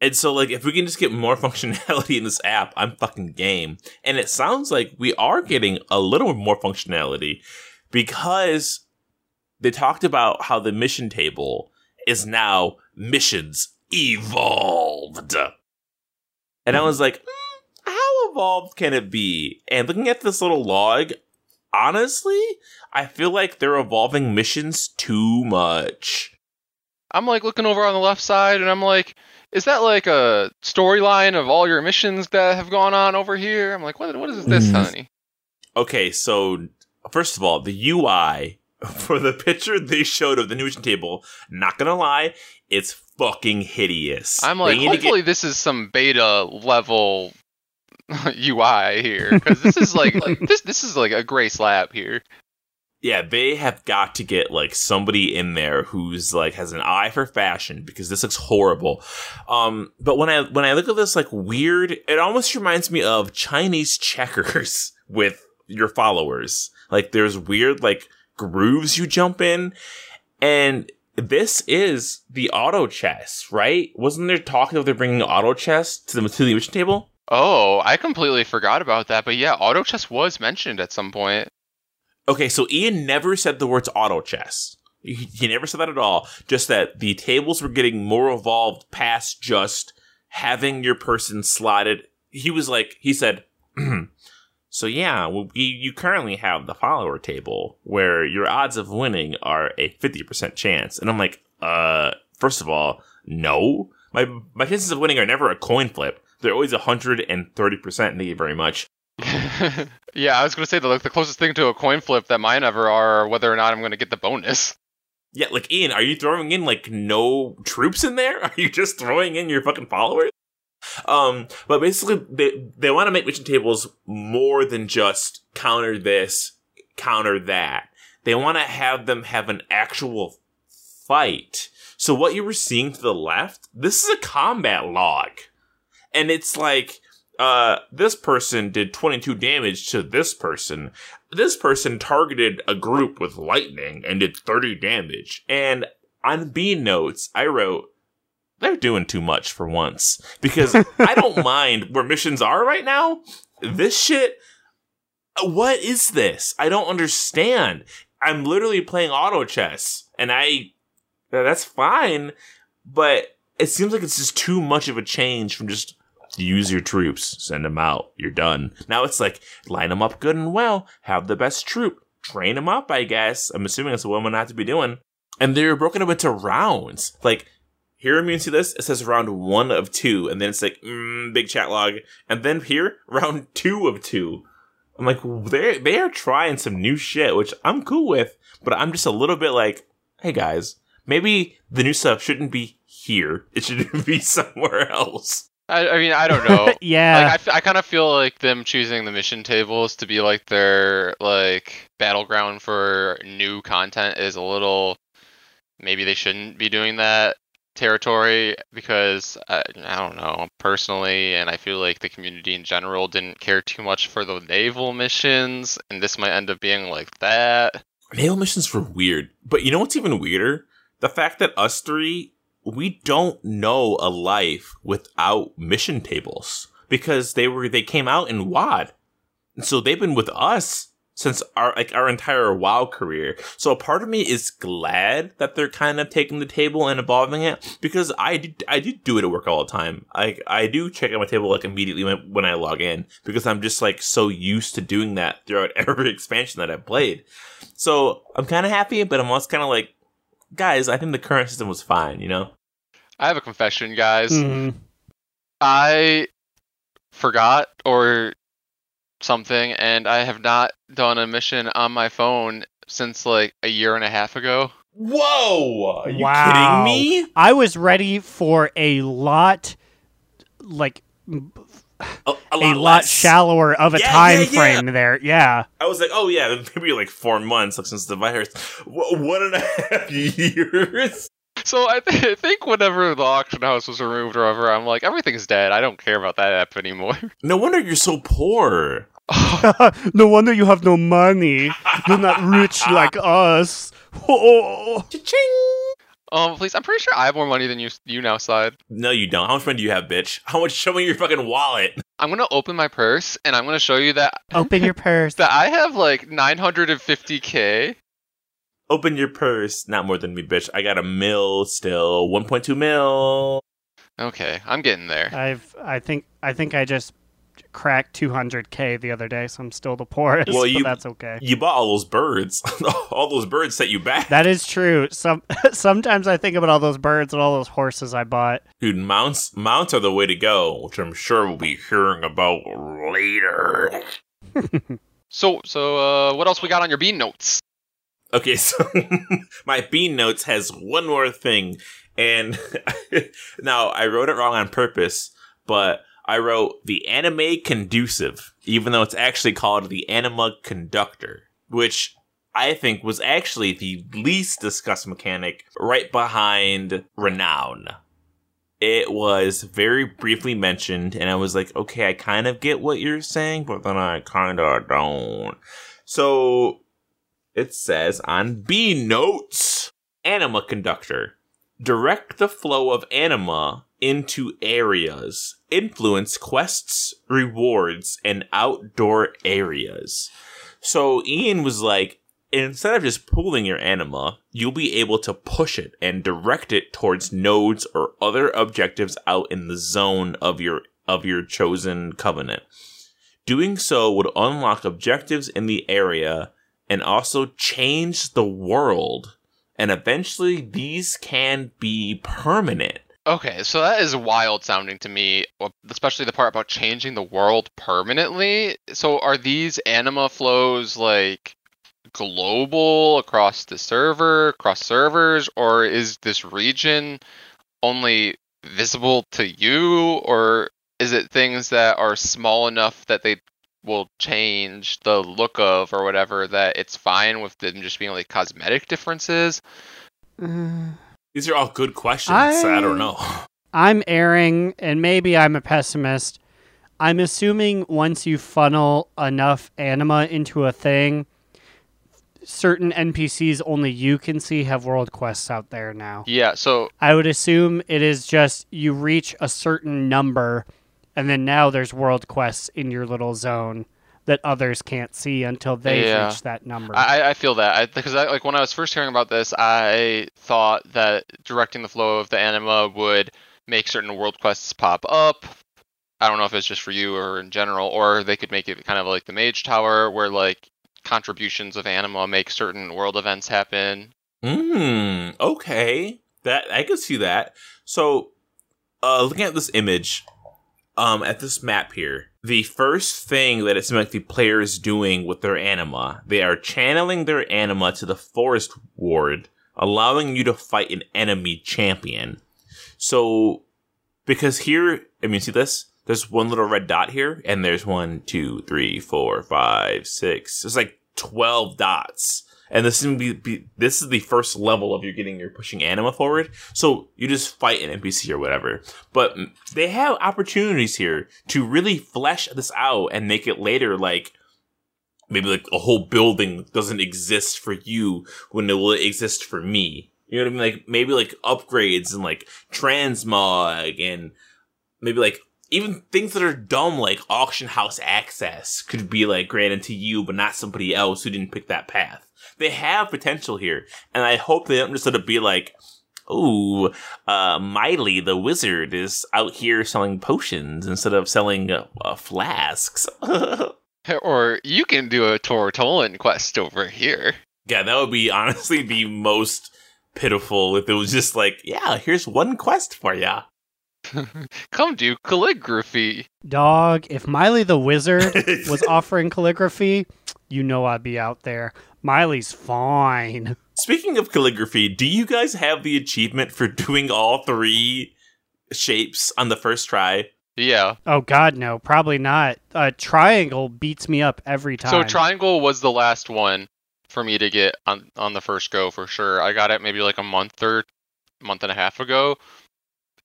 And so, like, if we can just get more *laughs* functionality in this app, I'm fucking game. And it sounds like we are getting a little more functionality because they talked about how the mission table is now missions evolved. And I was like, mm, how evolved can it be? And looking at this little log, honestly, I feel like they're evolving missions too much. I'm like looking over on the left side and I'm like, is that like a storyline of all your missions that have gone on over here? I'm like, what, what is this, Mm. honey? Okay, so first of all, the UI *laughs* for the picture they showed of the new mission table, not gonna lie, it's fucking hideous. I'm like, need to get- hopefully this is some beta level *laughs* UI here because this is like, *laughs* like this this is like a gray slab here. yeah, they have got to get like somebody in there who's like has an eye for fashion because this looks horrible. Um, but when I when I look at this like weird, it almost reminds me of Chinese checkers *laughs* with your followers. Like there's weird like grooves you jump in, and this is the auto chess, right? Wasn't there talk of they're bringing auto chess to the to the mission table? Oh, I completely forgot about that. But yeah, auto chess was mentioned at some point. Okay, so Ian never said the words auto chess. He, never said that at all. Just that the tables were getting more evolved past just having your person slotted. He was like, he said, *clears throat* so yeah, well, we, you currently have the follower table where your odds of winning are a 50% chance. And I'm like, uh, first of all, no. My, my chances of winning are never a coin flip. They're always 130%. Thank you very much. *laughs* yeah, I was gonna say the like the closest thing to a coin flip that mine ever are whether or not I'm gonna get the bonus. Yeah, like Ian, are you throwing in like no troops in there? *laughs* Are you just throwing in your fucking followers? Um, but basically, they they want to make mission tables more than just counter this, counter that. They want to have them have an actual fight. So what you were seeing to the left, this is a combat log, and it's like, uh, this person did 22 damage to this person. This person targeted a group with lightning and did 30 damage. And on B notes, I wrote, they're doing too much for once. Because I *laughs* don't mind where missions are right now. This shit, what is this? I don't understand. I'm literally playing auto chess, and I, that's fine, but it seems like it's just too much of a change from just use your troops, send them out, you're done. Now it's like line them up good and well, have the best troop, train them up. I guess I'm assuming that's what I'm gonna have to be doing. And they're broken up into rounds. Like here, I'm see this. It says round one of two, and then it's like mm, big chat log, and then here *laughs* round two of two. I'm like they they are trying some new shit, which I'm cool with, but I'm just a little bit like, hey guys, maybe the new stuff shouldn't be here. It should *laughs* be somewhere else. I, I mean, I don't know. *laughs* yeah. Like I, f- I kind of feel like them choosing the mission tables to be like their like battleground for new content is a little. Maybe they shouldn't be doing that territory because I, I don't know personally, and I feel like the community in general didn't care too much for the naval missions, and this might end up being like that. Naval missions were weird, but you know what's even weirder? The fact that us three we don't know a life without mission tables because they were they came out in WoD, and so they've been with us since our like our entire WoW career. So a part of me is glad that they're kind of taking the table and evolving it because I did I do do it at work all the time. I I do check out my table like immediately when, when I log in because I'm just like so used to doing that throughout *laughs* every expansion that I've played. So I'm kind of happy, but I'm also kind of like, guys, I think the current system was fine. You know. I have a confession, guys. Mhm. I forgot or something, and I have not done a mission on my phone since like a year and a half ago. Whoa! Are you Wow. kidding me? I was ready for a lot, like A, a lot, lot shallower of a Yeah, time yeah, yeah. frame there. Yeah. I was like, oh yeah, maybe like four months like, since the virus. Wh- One and a *laughs* half years. So I, th- *laughs* I think whenever the auction house was removed or whatever, I'm like, everything's dead. I don't care about that app anymore. *laughs* No wonder you're so poor. *laughs* no wonder you have no money. You're not rich like us. Oh. Cha-ching! um, please, I'm pretty sure I have more money than you. You now, side. No, you don't. How much money do you have, bitch? How much? Show me your fucking wallet. I'm gonna open my purse and I'm gonna show you that Open your purse. that I have like 950k. Open your purse. Not more than me, bitch. I got a mil still. 1.2 mil. Okay, I'm getting there. I've I think I think I just cracked 200k the other day, so I'm still the poorest. Well, but you- that's okay. You bought all those birds. *laughs* all those birds set you back. That is true. Some *laughs* sometimes I think about all those birds and all those horses I bought. Dude, mounts mounts are the way to go, which I'm sure we'll be hearing about later. *laughs* So, so uh, what else we got on your bean notes? Okay, *laughs* so my bean notes has one more thing, and *laughs* now I wrote it wrong on purpose, but I wrote the anime conducive, even though it's actually called the anima conductor, which I think was actually the least discussed mechanic right behind renown. It was very briefly mentioned, and I was like, okay, I kind of get what you're saying, but then I kind of don't. So it says on B notes, anima conductor. Direct the flow of anima into areas. Influence quests, rewards, and outdoor areas. So Ian was like, instead of just pulling your anima, you'll be able to push it and direct it towards nodes or other objectives out in the zone of your of your chosen covenant. Doing so would unlock objectives in the area and also change the world. And eventually these can be permanent. Okay, so that is wild sounding to me, especially the part about changing the world permanently. So are these anima flows like global across the server, across servers, or is this region only visible to you, or is it things that are small enough that they will change the look of or whatever that it's fine with them just being like cosmetic differences? Mm. These are all good questions. I, I- don't know. I'm erring, and maybe I'm a pessimist. I'm assuming once you funnel enough anima into a thing, certain NPCs only you can see have world quests out there now. Yeah, so I would assume it is just you reach a certain number, and then now there's world quests in your little zone that others can't see until they've Yeah. reached that number. I, I feel that I, because I, like when I was first hearing about this, I thought that directing the flow of the anima would make certain world quests pop up. I don't know if it's just for you or in general, or they could make it kind of like the Mage Tower, where like contributions of anima make certain world events happen. Hmm. Okay. That I could see that. So, uh, looking at this image, um, at this map here, the first thing that it seems like the player is doing with their anima, they are channeling their anima to the forest ward, allowing you to fight an enemy champion. So, because here, I mean, see this? There's one little red dot here, and there's one, two, three, four, five, six. There's like twelve dots, and this is be, be this is the first level of you getting your pushing anima forward. So you just fight an NPC or whatever. But they have opportunities here to really flesh this out and make it later like maybe like a whole building doesn't exist for you when it will exist for me. You know what I mean? Like maybe like upgrades and like transmog and maybe like even things that are dumb like auction house access could be like granted to you but not somebody else who didn't pick that path. They have potential here, and I hope they don't just sort of be like, "Ooh, uh, Miley the wizard is out here selling potions instead of selling uh, uh, flasks." *laughs* Or you can do a Tortollan quest over here. Yeah, that would be honestly the most pitiful if it was just like, yeah, here's one quest for ya. *laughs* Come do calligraphy. Dog, if Miley the Wizard *laughs* was offering calligraphy, you know I'd be out there. Miley's fine. *laughs* Speaking of calligraphy, do you guys have the achievement for doing all three shapes on the first try? Yeah. Oh God, no, probably not. Uh, triangle beats me up every time. So triangle was the last one for me to get on on the first go for sure. I got it maybe like a month or month and a half ago.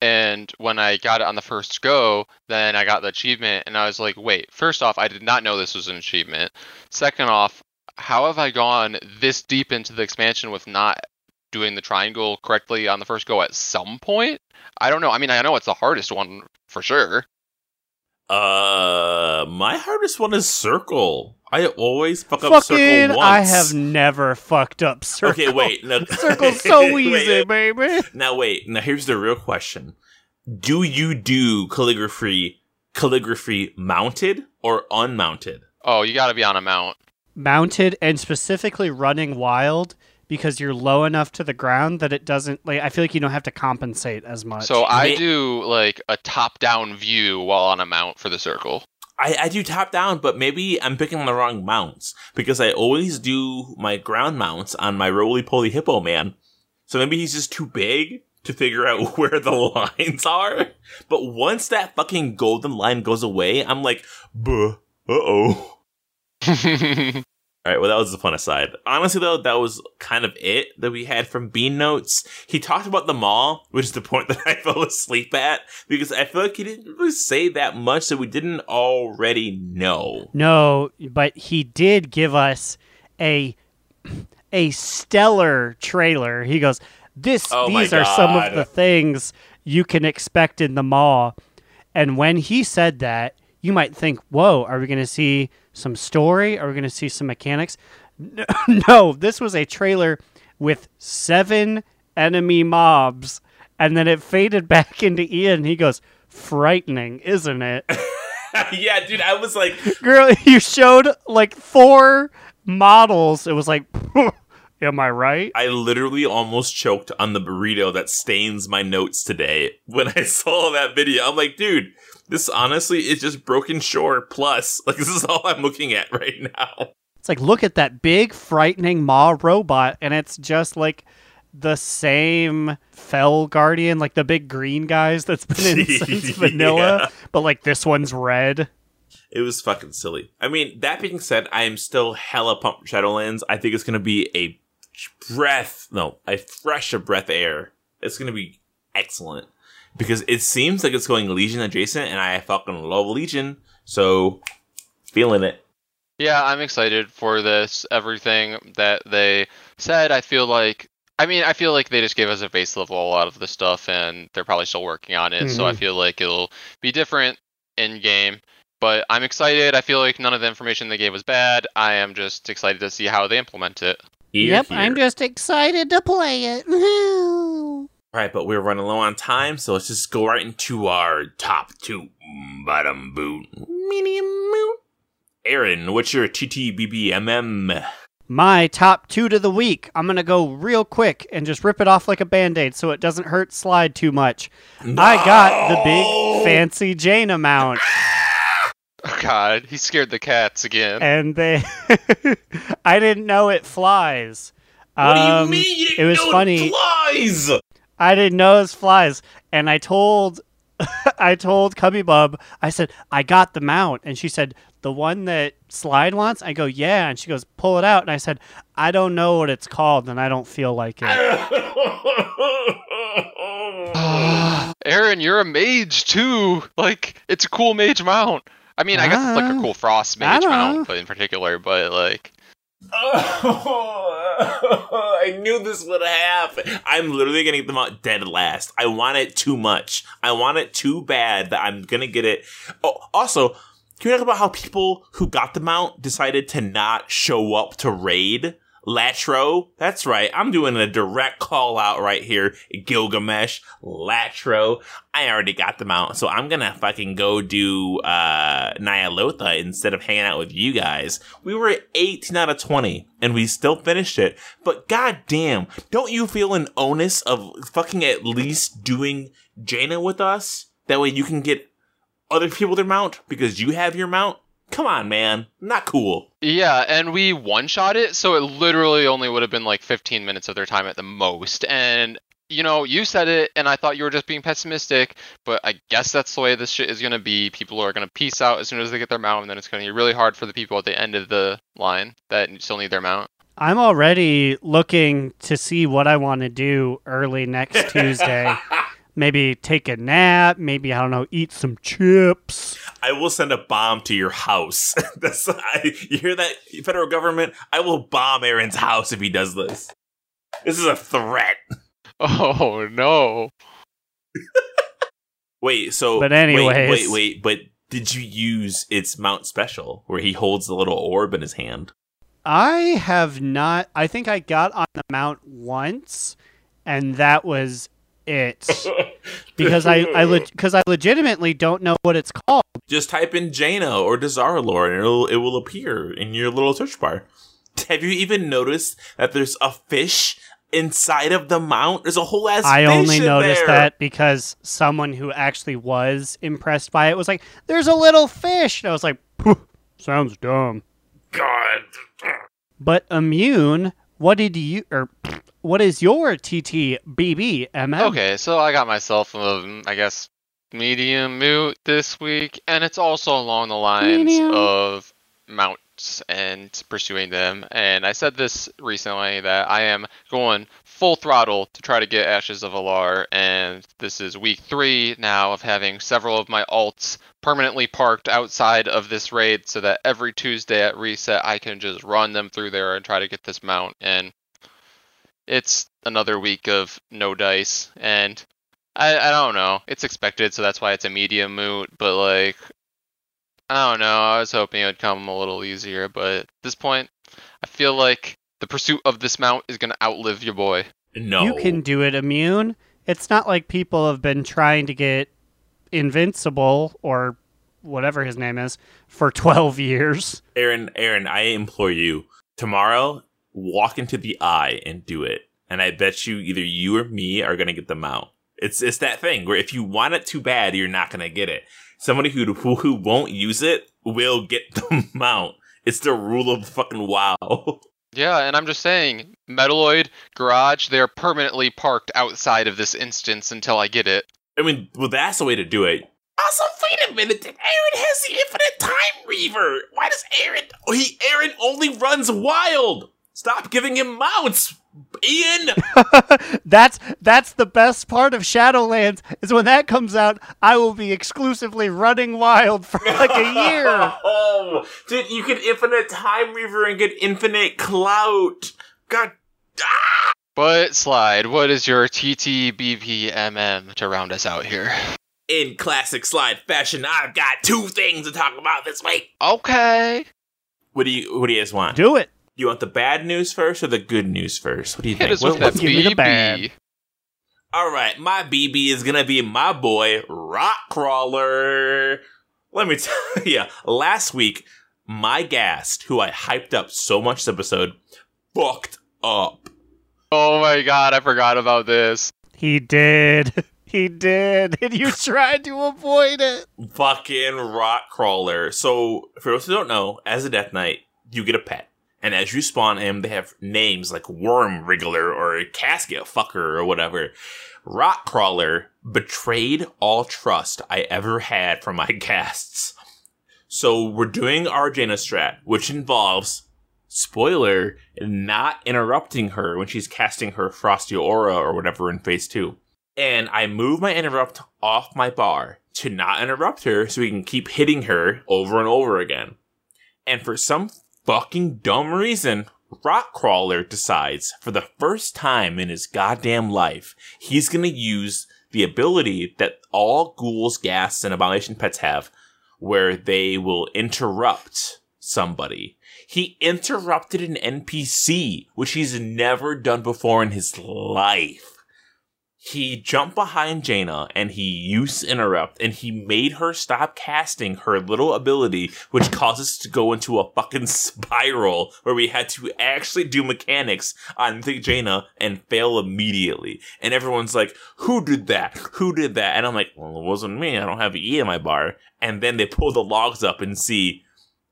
And when I got it on the first go, then I got the achievement and I was like, wait, first off, I did not know this was an achievement. Second off, how have I gone this deep into the expansion with not doing the triangle correctly on the first go at some point? I don't know. I mean, I know it's the hardest one for sure. Uh, my hardest one is circle. I always fuck up circle Fucking, once. I have never fucked up *laughs* circle. Okay, wait. No. *laughs* Circle's so *laughs* easy, wait. baby. Now wait. Now here's the real question: Do you do calligraphy calligraphy mounted or unmounted? Oh, you got to be on a mount. Mounted and specifically running wild because you're low enough to the ground that it doesn't like. I feel like you don't have to compensate as much. So I do like a top-down view while on a mount for the circle. I, I do top down, but maybe I'm picking the wrong mounts because I always do my ground mounts on my roly poly hippo man. So maybe he's just too big to figure out *laughs* where the *laughs* lines are. But once that fucking golden line goes away, I'm like, buh, uh oh. *laughs* All right, well, that was the fun aside. Honestly, though, that was kind of it that we had from Bean Notes. He talked about the Maw, which is the point *laughs* that I fell asleep at, because I feel like he didn't really say that much that we didn't already know. no, but he did give us a *clears throat* a stellar trailer. He goes, "This Oh these are some of the things you can expect in the Maw." And when he said that, you might think, "Whoa, are we going to see some story? Are we going to see some mechanics?" No, *laughs* no, this was a trailer with seven enemy mobs, and then it faded *laughs* back into Ian. He goes, "Frightening, isn't it?" *laughs* yeah, dude, I was like, Girl, you showed like four models. It was like, am I right? I literally almost choked on the burrito that stains my notes today when I saw that video. I'm like, dude, this honestly is just Broken Shore plus. *laughs* Like, this is all I'm looking at right now. It's like, look at that big, frightening Maw robot, and it's just like the same Fell Guardian, like the big green guys that's been in *laughs* since vanilla, Yeah. but like this one's red. It was fucking silly. I mean, that being said, I am still hella pumped for Shadowlands. I think it's going to be a breath, no, a fresh of breath air. It's going to be excellent because it seems like it's going Legion adjacent, and I fucking love Legion. So, feeling it. Yeah, I'm excited for this. Everything that they said, I feel like. I mean, I feel like they just gave us a base level a lot of the stuff, and they're probably still working on it. So I Mhm. feel like it'll be different in game. But I'm excited. I feel like none of the information they gave was bad. I am just excited to see how they implement it. Here, here. I'm just excited to play it. *laughs* All right, but we're running low on time, so let's just go right into our top two bottom boot medium boot. Aaron, what's your TTBBMM? My top two to the week. I'm going to go real quick and just rip it off like a band aid so it doesn't hurt slide too much. I got the big fancy Jaina mount. Oh God, he scared the cats again. and they *laughs* I didn't know it flies. What Um, do you mean? You it didn't was know funny. flies. I didn't know it flies, and I told *laughs* I told Cubby Bub. I said I got the mount, and she said the one that Slide wants. I go yeah, and she goes pull it out, and I said I don't know what it's called, and I don't feel like it. *laughs* *sighs* Aaron, you're a mage too. Like, it's a cool mage mount. I mean, I guess it's like a Ah, cool frost I mage know. mount, but in particular, but like, *laughs* I knew this would happen. I'm literally gonna get them out dead last. I want it too much. I want it too bad that I'm gonna get it. Oh, also, can we talk about how people who got the mount decided to not show up to raid? Latro, that's right. I'm doing a direct call out right here. Gilgamesh, Latro. I already got the mount, so I'm gonna fucking go do uh Ny'alotha instead of hanging out with you guys. We were 18 out of 20, and we still finished it. But goddamn, don't you feel an onus of fucking at least doing Jaina with us? That way you can get other people their mount because you have your mount. Come on, man. Not cool. Yeah, and we one shot it, so it literally only would have been like 15 minutes of their time at the most. And you know, you said it, and I thought you were just being pessimistic, but I guess that's the way this shit is gonna be. People are gonna peace out as soon as they get their mount, and then it's gonna be really hard for the people at the end of the line that still need their mount. I'm already looking to see what I want to do early next Tuesday. *laughs* maybe take a nap. Maybe I don't know, eat some chips. I will send a bomb to your house. *laughs* That's I, you hear that, federal government? I will bomb Aaron's house if he does this. This is a threat. *laughs* Oh no. *laughs* Wait, so But wait, anyways. wait, wait, but did you use its mount special where he holds the little orb in his hand? I have not. I think I got on the mount once, and that was it. *laughs* because I I because I legitimately don't know what it's called. Just type in Jaina or Dazar'alor and it'll it will appear in your little search bar. *laughs* Have you even noticed that there's a fish inside of the mount? There's a whole ass. I only noticed there. that because someone who actually was impressed by it was like, "There's a little fish," and I was like, "Phew, "Sounds dumb." God. But immune, what did you or what is your TTBB MM? Okay, so I got myself, a, I guess, medium moot this week, and it's also along the lines Medium. of and pursuing them. And I said this recently that I am going full throttle to try to get Ashes of Al'ar, and this is week three now of having several of my alts permanently parked outside of this raid so that every Tuesday at reset I can just run them through there and try to get this mount. And it's another week of no dice, and I, I don't know. It's expected, so that's why it's a medium moot. But like, I don't know. I was hoping it would come a little easier, but at this point, I feel like the pursuit of this mount is gonna outlive your boy. No. You can do it immune. It's not like people have been trying to get invincible or whatever his name is for *laughs* 12 years. Aaron, Aaron, I implore you tomorrow, walk into the eye and do it. And I bet you either you or me are gonna get the mount. It's it's that thing where if you want it too bad, you're not gonna get it. Somebody who who, who won't use it will get *laughs* the mount. It's the rule of fucking wow. Yeah, and I'm just saying, Metalloid Garage, they're permanently parked outside of this instance until I get it. I mean, well, that's the way to do it. Also, wait a minute. Aaron has the infinite time reaver. Why does Aaron? Oh, he Aaron only runs wild. Stop giving him mounts, Ian. *laughs* that's that's the best part of Shadowlands is when that comes out, I will be exclusively running wild for like a year. *laughs* oh, dude, you can infinite time reaver and get infinite clout. God. Ah! But Slide, what is your TTBPMM to round us out here? In classic slide fashion, I've got two things to talk about this week. Okay. What do you What do you guys want? Do it. You want the bad news first or the good news first? What do you Hit think? us with What- what's- give me the bad. All right, my BB is gonna be my boy Rockcrawler. Let me *laughs* tell you, last week my guest, who I hyped up so much this episode, fucked up. Oh my god, I forgot about this. He did. *laughs* He did. *laughs* And you tried to avoid it. Fucking Rockcrawler. So, for those who don't know, as a Death Knight, you get a pet. And as you spawn him, they have names like Worm Wriggler or Casket Fucker or whatever. Rockcrawler betrayed all trust I ever had from my *laughs* casts. So we're doing our Jaina strat, which involves, spoiler, not interrupting her when she's casting her Frosty Aura or whatever in phase two. And I move my interrupt off my bar to not interrupt her so we can keep hitting her over and over again. And for some fucking dumb reason, Rockcrawler decides for the first time in his goddamn life, he's gonna use the ability that all ghouls, ghasts, and abomination pets have, where they will interrupt somebody. He interrupted an NPC, which he's never done before in his life. He jumped behind Jaina and he used interrupt and he made her stop casting her little ability, which caused us to go into a fucking spiral where we had to actually do mechanics on Mythic Jaina and fail immediately. And everyone's like, who did that? Who did that? And I'm like, well, it wasn't me. I don't have E in my bar. And then they pull the logs up and see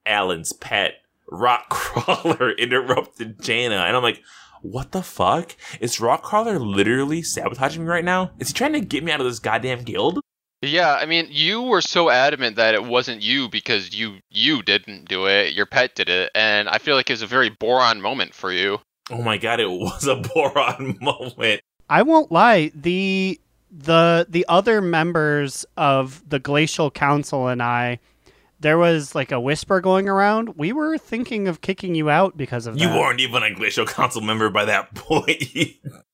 Alan's pet rock *laughs* crawler interrupted Jaina, and I'm like, what the fuck? Is Rockcrawler literally sabotaging me right now? Is he trying to get me out of this goddamn guild? Yeah, I mean, you were so adamant that it wasn't you because you you didn't do it, your pet did it, and I feel like it was a very boron moment for you. Oh my god, it *laughs* was a boron *laughs* moment. I won't lie. The the the other members of the Glacial Council and I, there was like a whisper going around. We were thinking of kicking you out because of that. You that. weren't even a Glacial Council member by that *laughs* point.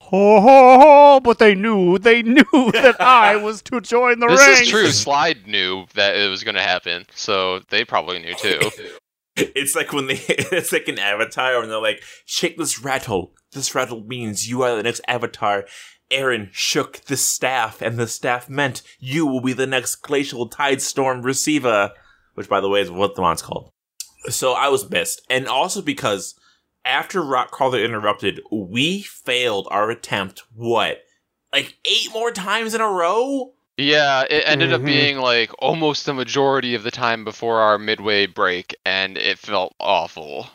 Ho ho ho! But they knew, they knew *laughs* that I was to join the This ranks. is true. Slide knew that it was going to happen, so they probably knew too. *laughs* it's like when they it's like an avatar and they're like, shake this rattle. This rattle means you are the next avatar. Aaron shook the staff, and the staff meant you will be the next Glacial Tidestorm receiver. Which by the way is what the mon's called. So I was pissed. And also because after Rockcrawler interrupted, we failed our attempt, what? Like eight more times in a row? Yeah, it ended up Mhm. being like almost the majority of the time before our midway break, and it felt awful.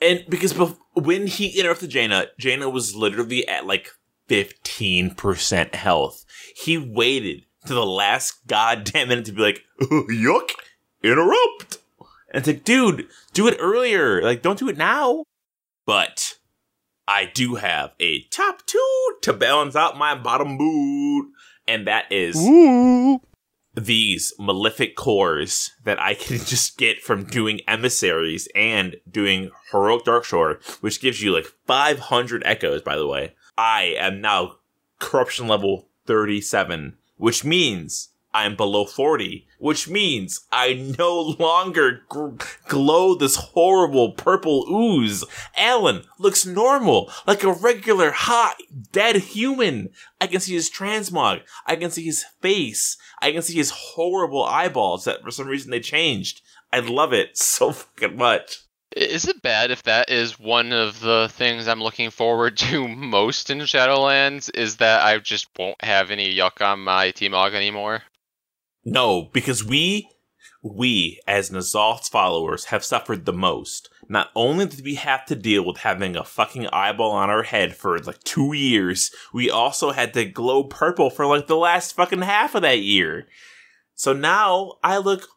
And because bef- when he interrupted Jaina, Jaina was literally at like 15% health. He waited to the last goddamn minute to be like, *laughs* yuck, interrupt. And it's like, dude, do it earlier. Like, don't do it now. But I do have a top two to balance out my bottom boot. And that is Ooh. these malefic cores that I can *laughs* just get from doing emissaries and doing heroic darkshore, which gives you like 500 echoes. By the way, I am now corruption level 37, which means I'm below 40, which means I no longer glow this horrible purple ooze. Alan looks normal, like a regular hot dead human. I can see his transmog. I can see his face. I can see his horrible eyeballs that for some reason they changed. I love it *laughs* so fucking much. Is it bad if that is one of the things I'm looking forward to *laughs* most in Shadowlands? Is that I just won't have any yuck on my T-Mog anymore? No, because we, we as N'Zoth's followers have suffered the most. Not only did we have to deal with having a fucking eyeball on our head for like two years, we also had to glow purple for like the last fucking half of that year. So now I look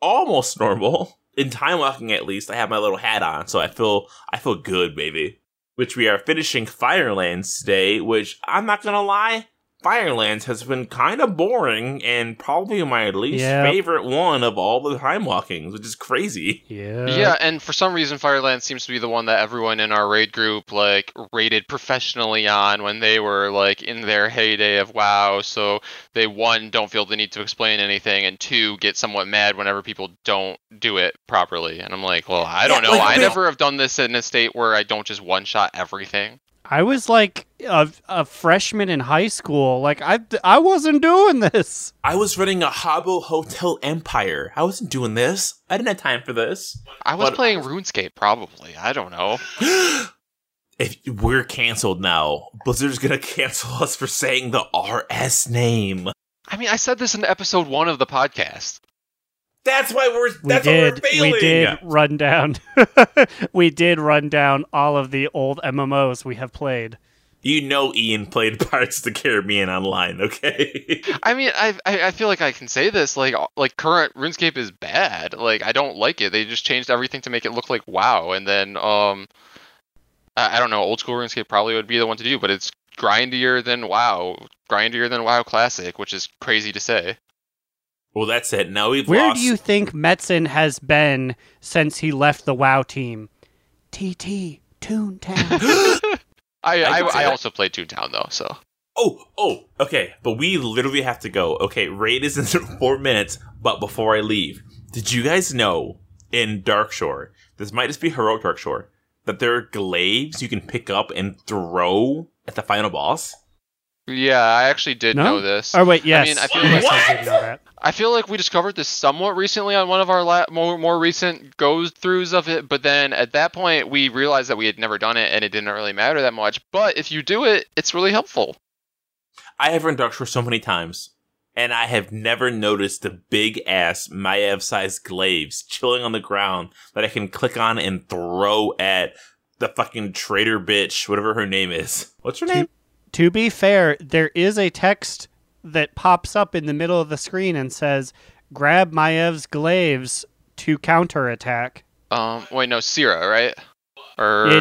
almost normal. In time walking at least, I have my little hat on, so I feel I feel good, baby. Which we are finishing Firelands today, which I'm not gonna lie, Firelands has been kind of boring and probably my least Yep. favorite one of all the time walkings, which is crazy. Yeah. yeah, and for some reason, Firelands seems to be the one that everyone in our raid group like rated professionally on when they were like in their heyday of WoW. So they one don't feel the need to explain anything, and two get somewhat mad whenever people don't do it properly. And I'm like, well, I don't Yeah, know. like, I they- never have done this in a state where I don't just one shot everything. I was like a, a freshman in high school. Like I, I wasn't doing this. I was running a Habbo Hotel Empire. I wasn't doing this. I didn't have time for this. I was But- playing RuneScape, probably. I don't know. *gasps* if we're canceled now, Blizzard's gonna cancel us for saying the RS name. I mean, I said this in episode one of the podcast. That's why we're We did. why we're failing. We did run down. *laughs* we did run down all of the old MMOs we have played. You know Ian played *laughs* Pirates of the Caribbean online, okay? *laughs* I mean, I, I I feel like I can say this. Like like current RuneScape is bad. Like I don't like it. They just changed everything to make it look like WoW, and then um, I, I don't know. Old school RuneScape probably would be the one to do, but it's grindier than WoW, grindier than WoW Classic, which is crazy to say. Well, that's it. Now we've Where lost. do you think Metzen has been since he left the WoW team? TT Toontown. *laughs* *laughs* I I I, can see I, also played Toontown though, so Oh, oh, okay. But we literally have to go. Okay, raid is in *laughs* four minutes. But before I leave, did you guys know in Darkshore, this might just be heroic Darkshore, that there are glaives you can pick up and throw at the final boss? Yeah, I actually did No? know this. oh wait, yes. mean, I feel *laughs* yes, like- I did know that. I feel like we discovered this somewhat recently on one of our la- more more recent goes throughs of it, but then at that point we realized that we had never done it and it didn't really matter that much. But if you do it, it's really helpful. I have run Darkshore so many times, and I have never noticed the big ass Maiev sized glaives chilling on the ground that I can click on and throw at the fucking traitor bitch, whatever her name is. What's her name? To be fair, there is a text that pops up in the middle of the screen and says, "Grab Maiev's glaives to counterattack." Um, wait, no, Sira, right? Or It's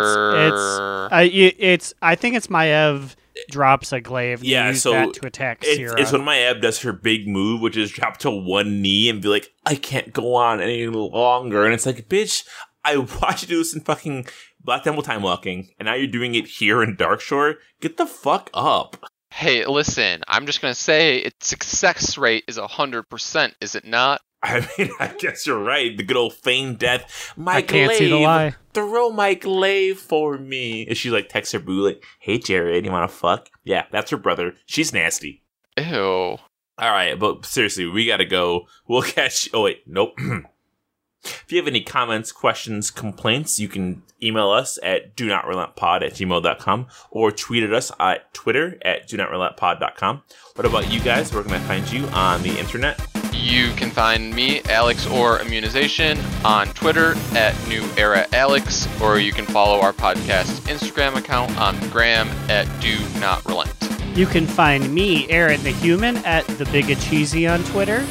it's I it- it's I think it's Maev drops a glaive. And Yeah, so that to attack It's, Sira. it's when Maiev does her big move, which is drop to one knee and be like, I can't go on any longer. And it's like, bitch, I *laughs* watched you do this in fucking Black Temple Time Walking, and now you're doing it here in Darkshore. Get the fuck up. Hey, listen, I'm just gonna say its success rate is hundred percent, is it not? *laughs* I mean, I guess you're right. The good old feigned death. Mike I can't see the lie. Throw Mike glaive for me. And she like texts her boo like, "Hey Jarod, you want to fuck?" Yeah, that's her brother. She's nasty. Ew. All right, but seriously, we gotta go. We'll *laughs* catch. Oh wait, nope. *clears throat* if you have any comments, questions, complaints, you can email us at do not relent pod at gmail.com or tweet at us at Twitter at do not relent pod.com. What about you guys? Where can I find you on the internet? You can find me, Alex or Immunization, on Twitter at New Era Alex, or you can follow our podcast Instagram account on Gram at Do Not Relent. You can find me, Aaron the Human, at the Big Cheesy on Twitter,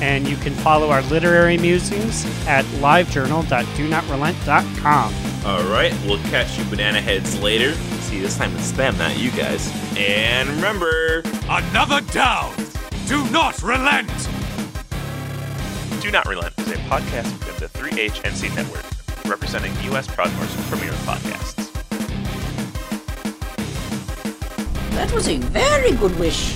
and you can follow our literary musings at livejournal.donotrelent.com. All right, we'll catch you banana heads later. See, this time it's them, not you guys. And remember, Another down! Do not relent! Do Not Relent is a podcast within the 3HNC network, representing U.S. Proudmoore's premier podcasts. That was a very good wish.